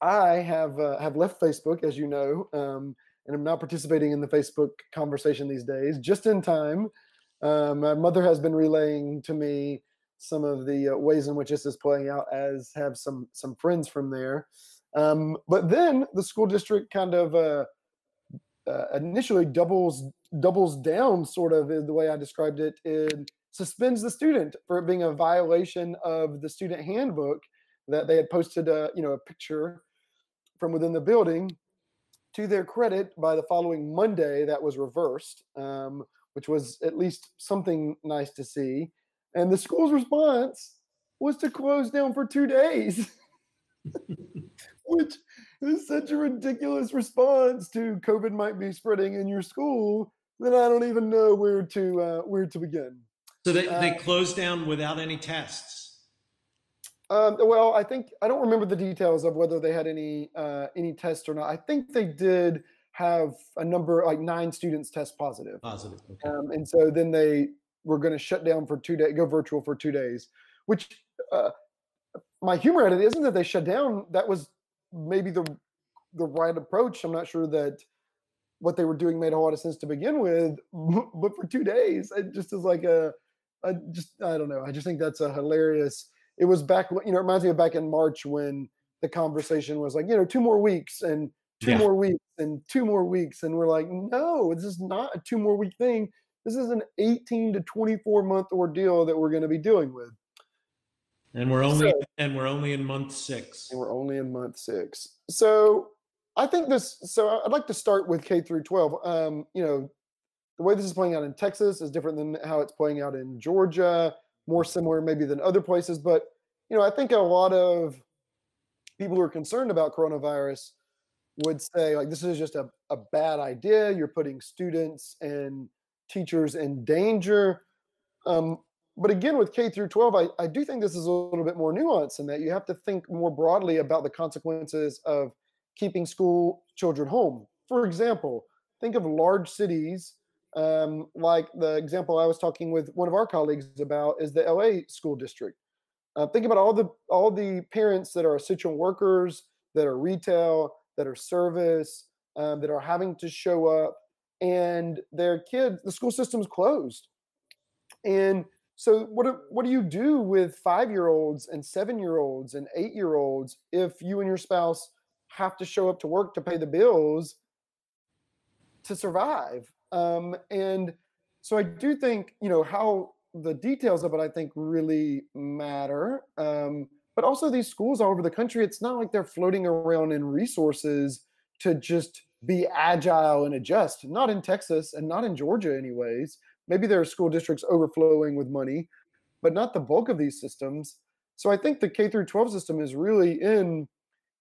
I have uh, have left Facebook, as you know, um, and I'm not participating in the Facebook conversation these days. Just in time um, my mother has been relaying to me some of the uh, ways in which this is playing out, as have some some friends from there. Um, but then the school district kind of uh, uh, initially doubles doubles down, sort of the way I described it, and suspends the student for it being a violation of the student handbook that they had posted a you know a picture from within the building to their credit, by the following Monday, that was reversed, um, which was at least something nice to see. And the school's response was to close down for two days, (laughs) which is such a ridiculous response to COVID might be spreading in your school that I don't even know where to uh, where to begin. So they, they uh, closed down without any tests. Um, well, I think I don't remember the details of whether they had any uh, any tests or not. I think they did have a number like nine students test positive. Positive. Okay. Um, and so then they were going to shut down for two days, go virtual for two days. Which uh, my humor at it isn't that they shut down. That was maybe the the right approach. I'm not sure that what they were doing made a lot of sense to begin with, (laughs) but for two days, it just is like a, a just I don't know. I just think that's a hilarious it was back, you know, it reminds me of back in March when the conversation was like, you know, two more weeks and two yeah. more weeks and two more weeks. And we're like, no, this is not a two more week thing. This is an 18 to 24 month ordeal that we're going to be dealing with. And we're only so, and we're only in month six. And we're only in month six. So I think this. So I'd like to start with K through 12. Um, you know, the way this is playing out in Texas is different than how it's playing out in Georgia more similar maybe than other places. But you know, I think a lot of people who are concerned about coronavirus would say like this is just a, a bad idea. You're putting students and teachers in danger. Um, but again, with K through 12, I, I do think this is a little bit more nuanced in that you have to think more broadly about the consequences of keeping school children home. For example, think of large cities um, like the example I was talking with one of our colleagues about is the LA school district. Uh, think about all the all the parents that are essential workers, that are retail, that are service, um, that are having to show up, and their kids, the school system's closed. And so, what do, what do you do with five year olds and seven year olds and eight year olds if you and your spouse have to show up to work to pay the bills to survive? Um, and so I do think, you know, how the details of it, I think, really matter. Um, but also, these schools all over the country, it's not like they're floating around in resources to just be agile and adjust. Not in Texas and not in Georgia, anyways. Maybe there are school districts overflowing with money, but not the bulk of these systems. So I think the K through 12 system is really in,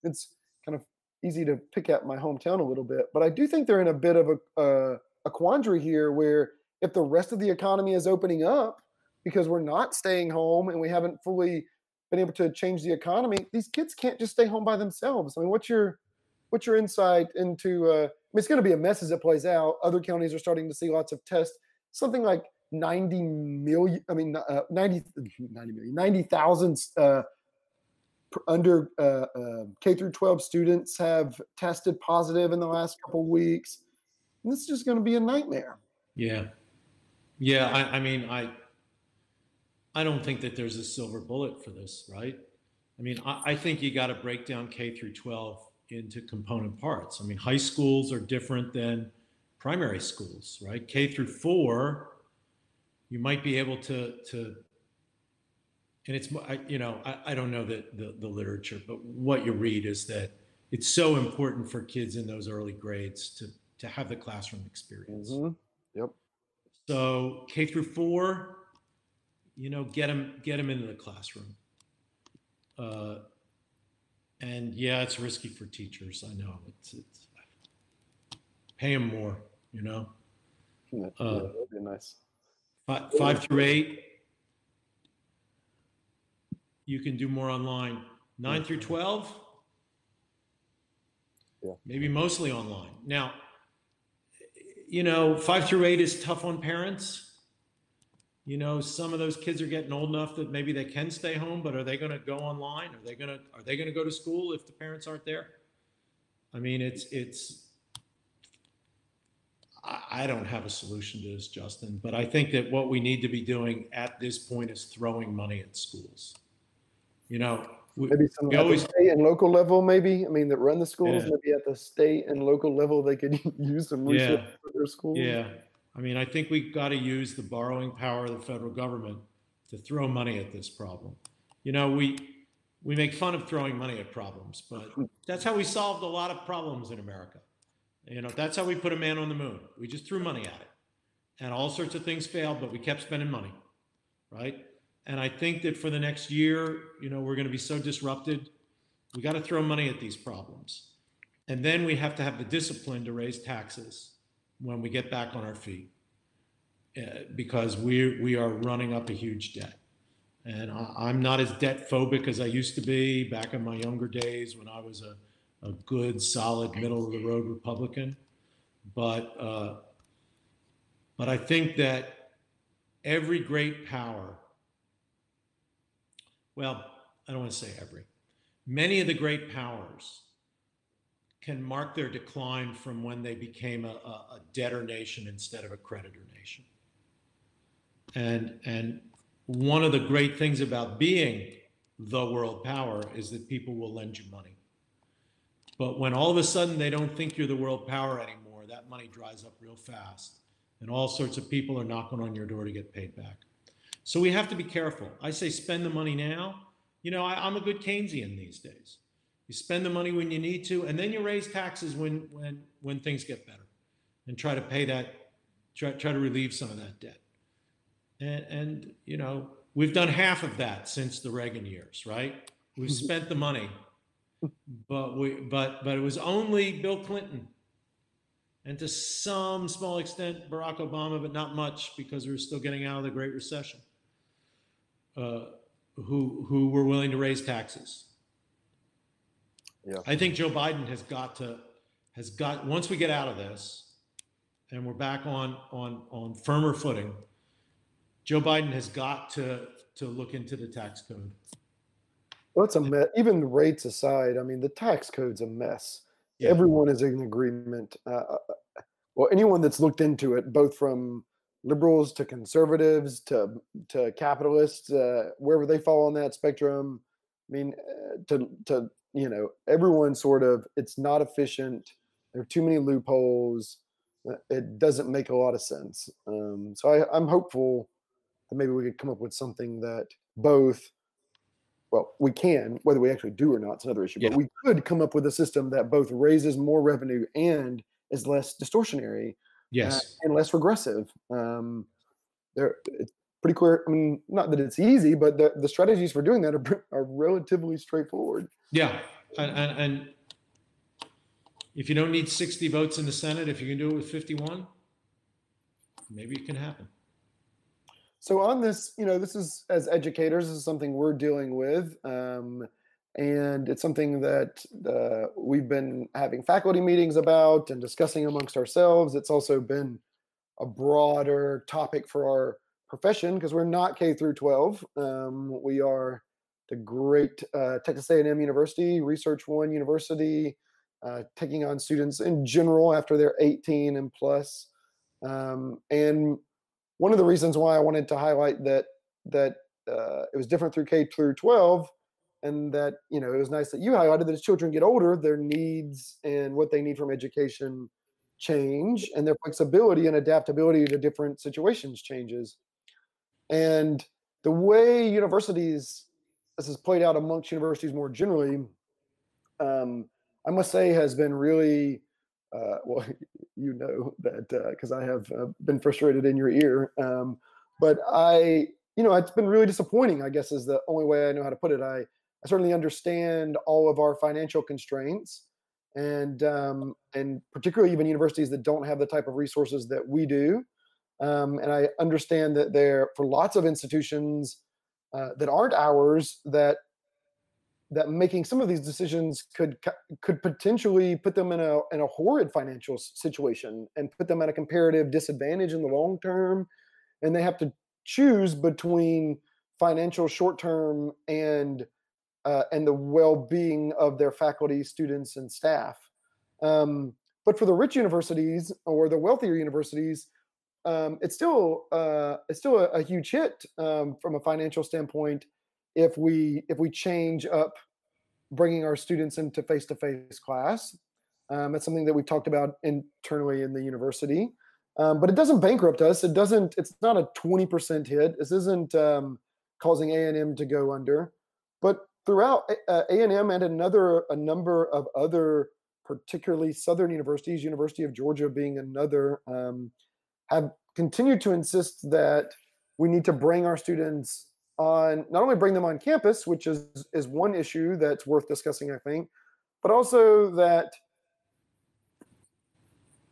it's kind of easy to pick at my hometown a little bit, but I do think they're in a bit of a, a quandary here where if the rest of the economy is opening up because we're not staying home and we haven't fully been able to change the economy, these kids can't just stay home by themselves. I mean, what's your what's your insight into? Uh, I mean, it's going to be a mess as it plays out. Other counties are starting to see lots of tests. Something like 90 million. I mean, uh, 90 (laughs) 90 million, 90,000 uh, under uh, uh, K through 12 students have tested positive in the last couple weeks this is just going to be a nightmare. Yeah, yeah. I, I mean, I I don't think that there's a silver bullet for this, right? I mean, I, I think you got to break down K through 12 into component parts. I mean, high schools are different than primary schools, right? K through four, you might be able to to and it's you know I, I don't know the, the, the literature but what you read is that it's so important for kids in those early grades to to have the classroom experience. Mm-hmm. Yep. So K through four, you know, get them get them into the classroom. Uh, and yeah, it's risky for teachers. I know it's it's pay them more. You know. Yeah, uh, that'd be nice. Five, five through eight, you can do more online. 9 through twelve, yeah. maybe mostly online. Now, you know, five through eight is tough on parents. You know, some of those kids are getting old enough that maybe they can stay home, but are they going to go online? Are they going to are they going to go to school if the parents aren't there? I mean, it's it's. I, I don't have a solution to this, Justin, but I think that what we need to be doing at this point is throwing money at schools. You know, maybe some at always, the state and local level, maybe. I mean, that run the schools, yeah. maybe at the state and local level, they could (laughs) use some resources yeah. for their schools. Yeah, I mean, I think we've got to use the borrowing power of the federal government to throw money at this problem. You know, we we make fun of throwing money at problems, but (laughs) that's how we solved a lot of problems in America. You know, that's how we put a man on the moon. We just threw money at it. And all sorts of things failed, but we kept spending money, right? And I think that for the next year, you know, we're going to be so disrupted. We got to throw money at these problems. And then we have to have the discipline to raise taxes when we get back on our feet uh, because we, we are running up a huge debt. And I, am not as debt phobic as I used to be back in my younger days when I was a, a good, solid, middle of the road Republican. But, uh, but I think that every great power, well, I don't want to say every, many of the great powers can mark their decline from when they became a, a, debtor nation instead of a creditor nation. And, and one of the great things about being the world power is that people will lend you money. But when all of a sudden they don't think you're the world power anymore, that money dries up real fast. And all sorts of people are knocking on your door to get paid back. So we have to be careful. I say spend the money now. You know, I, am a good Keynesian these days. You spend the money when you need to, and then you raise taxes when when when things get better, and try to pay that, try try to relieve some of that debt. And and you know we've done half of that since the Reagan years, right? We've mm-hmm. spent the money, but we but but it was only Bill Clinton, and to some small extent Barack Obama, but not much because we were still getting out of the Great Recession. Uh, who who were willing to raise taxes yeah. I think Joe Biden has got to has got once we get out of this and we're back on on on firmer footing, Joe Biden has got to to look into the tax code. Well, it's a mess. Even rates aside, I mean, the tax code's a mess. Yeah. Everyone is in agreement. Uh, uh, uh, well, anyone that's looked into it, both from liberals to conservatives to to capitalists, uh, wherever they fall on that spectrum. I mean, uh, to to you know, everyone sort of, it's not efficient. There are too many loopholes. Uh, it doesn't make a lot of sense. Um, so I, I'm hopeful that maybe we could come up with something that both, well, we can, whether we actually do or not, it's another issue, yeah. but we could come up with a system that both raises more revenue and is less distortionary uh, yes. Uh, and less regressive. Um, there, it's pretty clear. I mean, not that it's easy, but the, the strategies for doing that are, (laughs) are relatively straightforward. Yeah, and, and, and if you don't need 60 votes in the Senate, if you can do it with 51, maybe it can happen. So on this, you know, this is as educators, this is something we're dealing with, um, and it's something that uh, we've been having faculty meetings about and discussing amongst ourselves. It's also been a broader topic for our profession because we're not K through 12. Um, we are the great uh, Texas A&M University, Research One University, uh, taking on students in general after they're 18 and plus. Um, and one of the reasons why I wanted to highlight that that uh, it was different through K through 12, and that you know it was nice that you highlighted that as children get older, their needs and what they need from education change, and their flexibility and adaptability to different situations changes. And the way universities, this has played out amongst universities more generally, um, I must say has been really, uh, (laughs) well, you know that because uh, I have uh, been frustrated in your ear. Um, but I, you know, it's been really disappointing, I guess is the only way I know how to put it. I, I certainly understand all of our financial constraints and um, and particularly even universities that don't have the type of resources that we do. Um, and I understand that there, for lots of institutions uh, that aren't ours, that that making some of these decisions could could potentially put them in a in a horrid financial situation and put them at a comparative disadvantage in the long term, and they have to choose between financial short term and uh, and the well-being of their faculty, students, and staff. Um, but for the rich universities or the wealthier universities, um, it's still uh, it's still a, a huge hit um, from a financial standpoint if we if we change up bringing our students into face to face class. Um, it's something that we've talked about internally in the university, um, but it doesn't bankrupt us. It doesn't. It's not a twenty percent hit. This isn't um, causing A and M to go under, but throughout uh, A and M and another a number of other particularly Southern universities, University of Georgia being another, um, have continued to insist that we need to bring our students on, not only bring them on campus, which is is one issue that's worth discussing, I think, but also that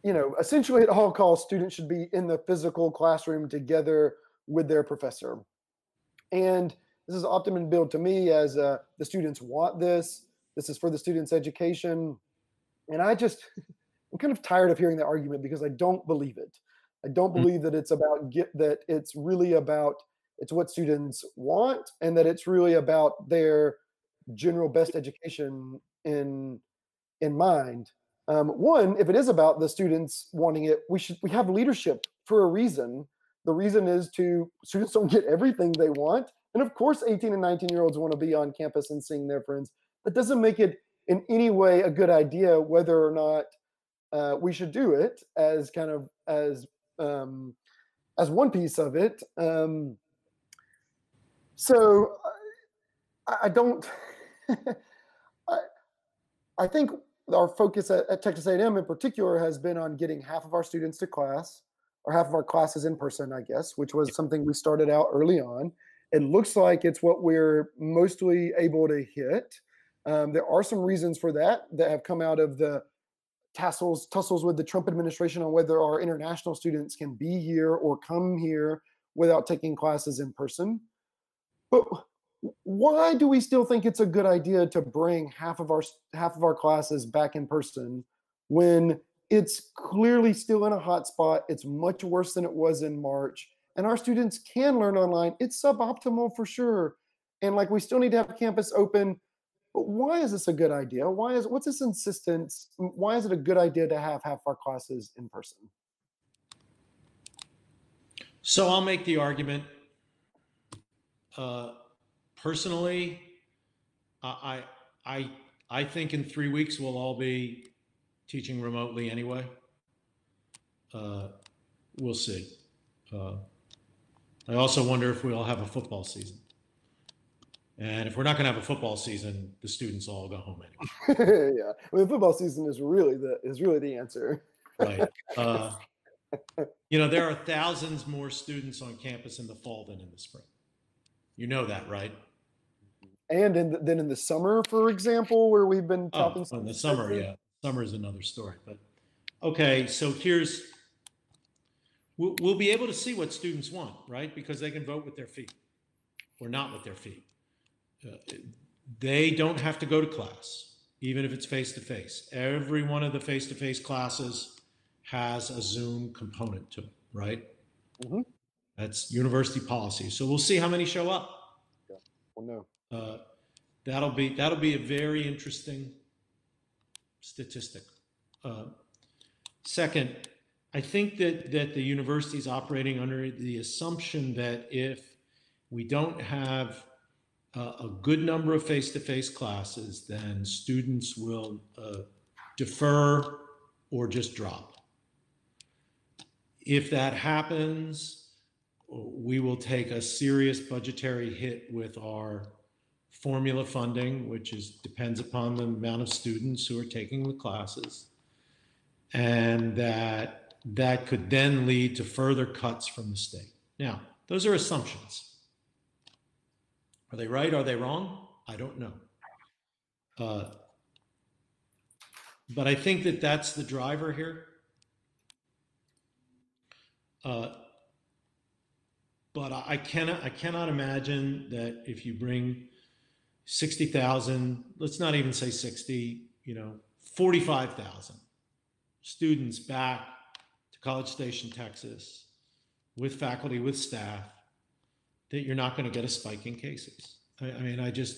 you know, essentially at all costs, students should be in the physical classroom together with their professor. And this is often been billed to me as uh, the students want this. This is for the students' education. And I just, (laughs) I'm kind of tired of hearing that argument because I don't believe it. I don't hmm. believe that it's about get that it's really about it's what students want and that it's really about their general best education in in mind. Um, one, if it is about the students wanting it, we should we have leadership for a reason. The reason is to students don't get everything they want, and of course, 18 and 19 year olds want to be on campus and seeing their friends. That doesn't make it in any way a good idea whether or not uh, we should do it as kind of as um, as one piece of it. Um, so I, I don't. (laughs) I, I think our focus at, at, Texas A&M in particular has been on getting half of our students to class or half of our classes in person, I guess, which was something we started out early on. It looks like it's what we're mostly able to hit. Um, there are some reasons for that that have come out of the tassels, tussles with the Trump administration on whether our international students can be here or come here without taking classes in person. But why do we still think it's a good idea to bring half of our half of our classes back in person when it's clearly still in a hot spot it's much worse than it was in march and our students can learn online it's suboptimal for sure and like we still need to have campus open. But why is this a good idea? Why is what's this insistence why is it a good idea to have half our classes in person? So i'll make the argument uh, personally, I, I, I think in three weeks we'll all be teaching remotely anyway. Uh, we'll see. Uh, I also wonder if we'll have a football season. And if we're not going to have a football season, the students all go home anyway. (laughs) yeah, I mean, football season is really the is really the answer. right. (laughs) Uh, you know, there are thousands more students on campus in the fall than in the spring. You know that, right? and in the, then in the summer, for example, where we've been talking. topping. Oh, in the summer, yeah, summer is another story. But okay, so here's we'll, we'll be able to see what students want, right? Because they can vote with their feet or not with their feet. Uh, they don't have to go to class, even if it's face to face. Every one of the face to face classes has a Zoom component to it, right? Mm-hmm. That's university policy. So we'll see how many show up. Yeah, we'll know. Uh, that'll be that'll be a very interesting statistic. Uh, second, I think that that the university is operating under the assumption that if we don't have a good number of face-to-face classes, then students will uh, defer or just drop. If that happens, we will take a serious budgetary hit with our formula funding, which is depends upon the amount of students who are taking the classes, and that that could then lead to further cuts from the state. Now, those are assumptions. Are they right? Are they wrong? I don't know. Uh, but I think that that's the driver here. Uh, but I cannot I cannot imagine that if you bring 60,000, let's not even say 60, you know, 45,000 students back to College Station, Texas, with faculty, with staff, that you're not going to get a spike in cases. I, I mean, I just,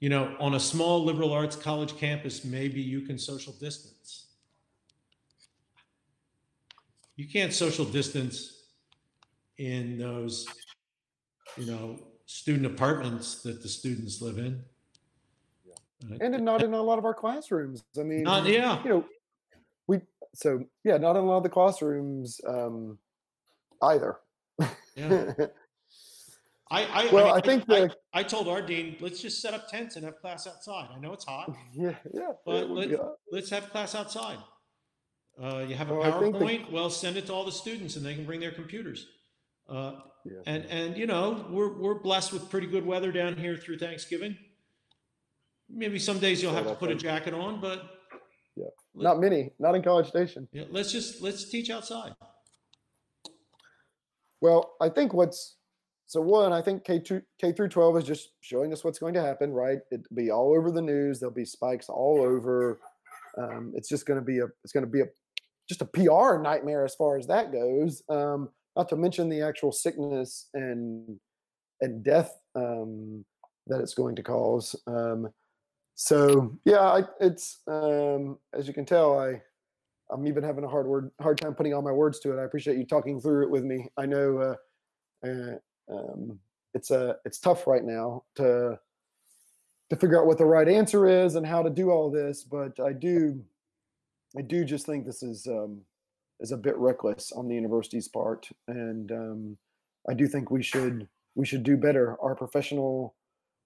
you know, on a small liberal arts college campus, maybe you can social distance. You can't social distance in those, you know, student apartments that the students live in. Yeah. And not in a lot of our classrooms. I mean, not, yeah. You know, we, so yeah, not in a lot of the classrooms um, either. Yeah. (laughs) I, I well, I, mean, I think I, the, I, told our dean, let's just set up tents and have class outside. I know it's hot. (laughs) Yeah, yeah. But let, let's have class outside. Uh, you have a well, PowerPoint. The, well, send it to all the students, and they can bring their computers. Uh, yeah. And and you know we're we're blessed with pretty good weather down here through Thanksgiving. Maybe some days you'll have to put a jacket on, but yeah, not many, not in College Station. Yeah, let's just let's teach outside. Well, I think what's so one, I think K two K through twelve is just showing us what's going to happen, right? It'll be all over the news. There'll be spikes all over. Um, it's just going to be a it's going to be a just a PR nightmare as far as that goes. Um, not to mention the actual sickness and and death um, that it's going to cause. Um, so yeah, I, it's um, as you can tell, I I'm even having a hard word hard time putting all my words to it. I appreciate you talking through it with me. I know uh, uh, um, it's a it's tough right now to to figure out what the right answer is and how to do all this, but I do I do just think this is um, is a bit reckless on the university's part, and um, I do think we should we should do better. Our professional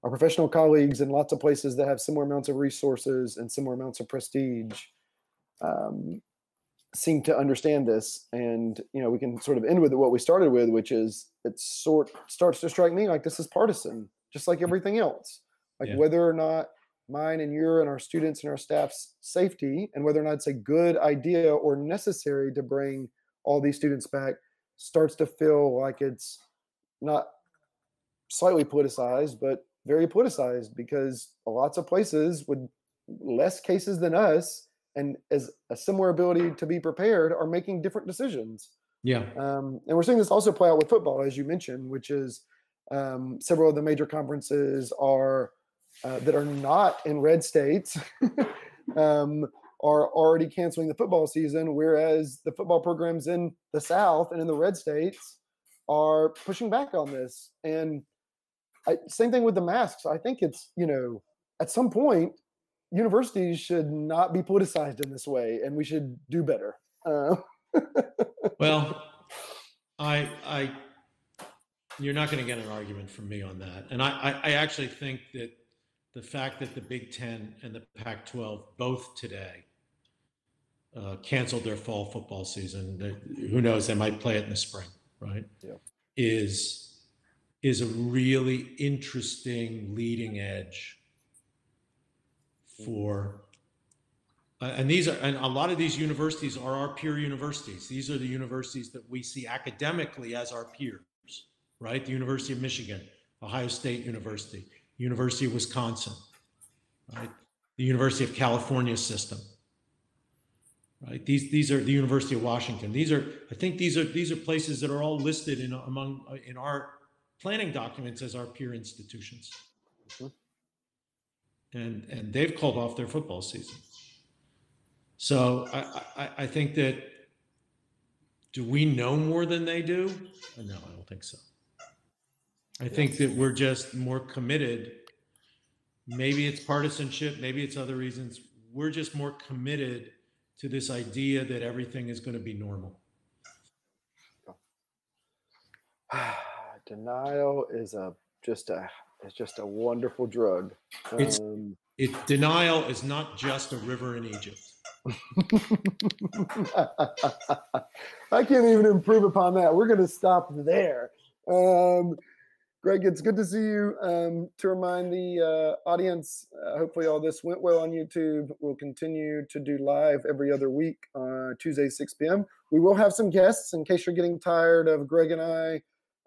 our professional colleagues in lots of places that have similar amounts of resources and similar amounts of prestige um, seem to understand this and you know we can sort of end with what we started with which is it sort starts to strike me like this is partisan just like everything else like yeah. whether or not mine and your and our students and our staff's safety and whether or not it's a good idea or necessary to bring all these students back starts to feel like it's not slightly politicized but very politicized because lots of places with less cases than us and as a similar ability to be prepared are making different decisions. Yeah. Um, and we're seeing this also play out with football, as you mentioned, which is um, several of the major conferences are uh, that are not in red states (laughs) um, are already canceling the football season, whereas the football programs in the South and in the red states are pushing back on this. And I, same thing with the masks. I think it's you know at some point universities should not be politicized in this way, and we should do better. Uh, (laughs) well, I, I, you're not going to get an argument from me on that, and I, I, I actually think that the fact that the Big Ten and the Pac-12 both today uh, canceled their fall football season. They, who knows? They might play it in the spring, right? Yeah. Is is a really interesting leading edge for uh, and these are and a lot of these universities are our peer universities these are the universities that we see academically as our peers right the university of michigan ohio state university university of wisconsin right the university of california system right these these are the university of washington these are i think these are these are places that are all listed in among in our planning documents as our peer institutions mm-hmm and and they've called off their football season. So I, I, I think that do we know more than they do? No, I don't think so. I think that we're just more committed. Maybe it's partisanship, maybe it's other reasons. We're just more committed to this idea that everything is going to be normal. (sighs) Denial is a just a it's just a wonderful drug. It's um, it denial is not just a river in Egypt. (laughs) I can't even improve upon that. We're going to stop there. Um, Greg, it's good to see you. Um, to remind the uh, audience, uh, hopefully all this went well on YouTube. We'll continue to do live every other week, uh, Tuesday, 6 p.m. We will have some guests in case you're getting tired of Greg and I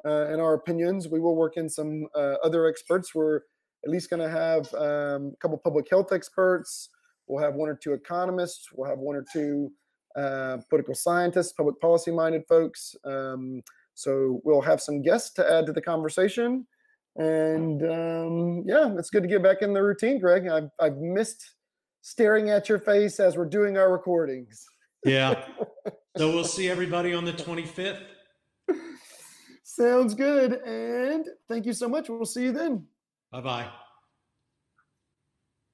uh, and our opinions. We will work in some uh, other experts. We're at least going to have um, a couple public health experts. We'll have one or two economists. We'll have one or two uh, political scientists, public policy minded folks. Um, so we'll have some guests to add to the conversation. And um, yeah, it's good to get back in the routine, Greg. I've, I've missed staring at your face as we're doing our recordings. Yeah. (laughs) so we'll see everybody on the 25th. Sounds good. And thank you so much. We'll see you then. Bye bye.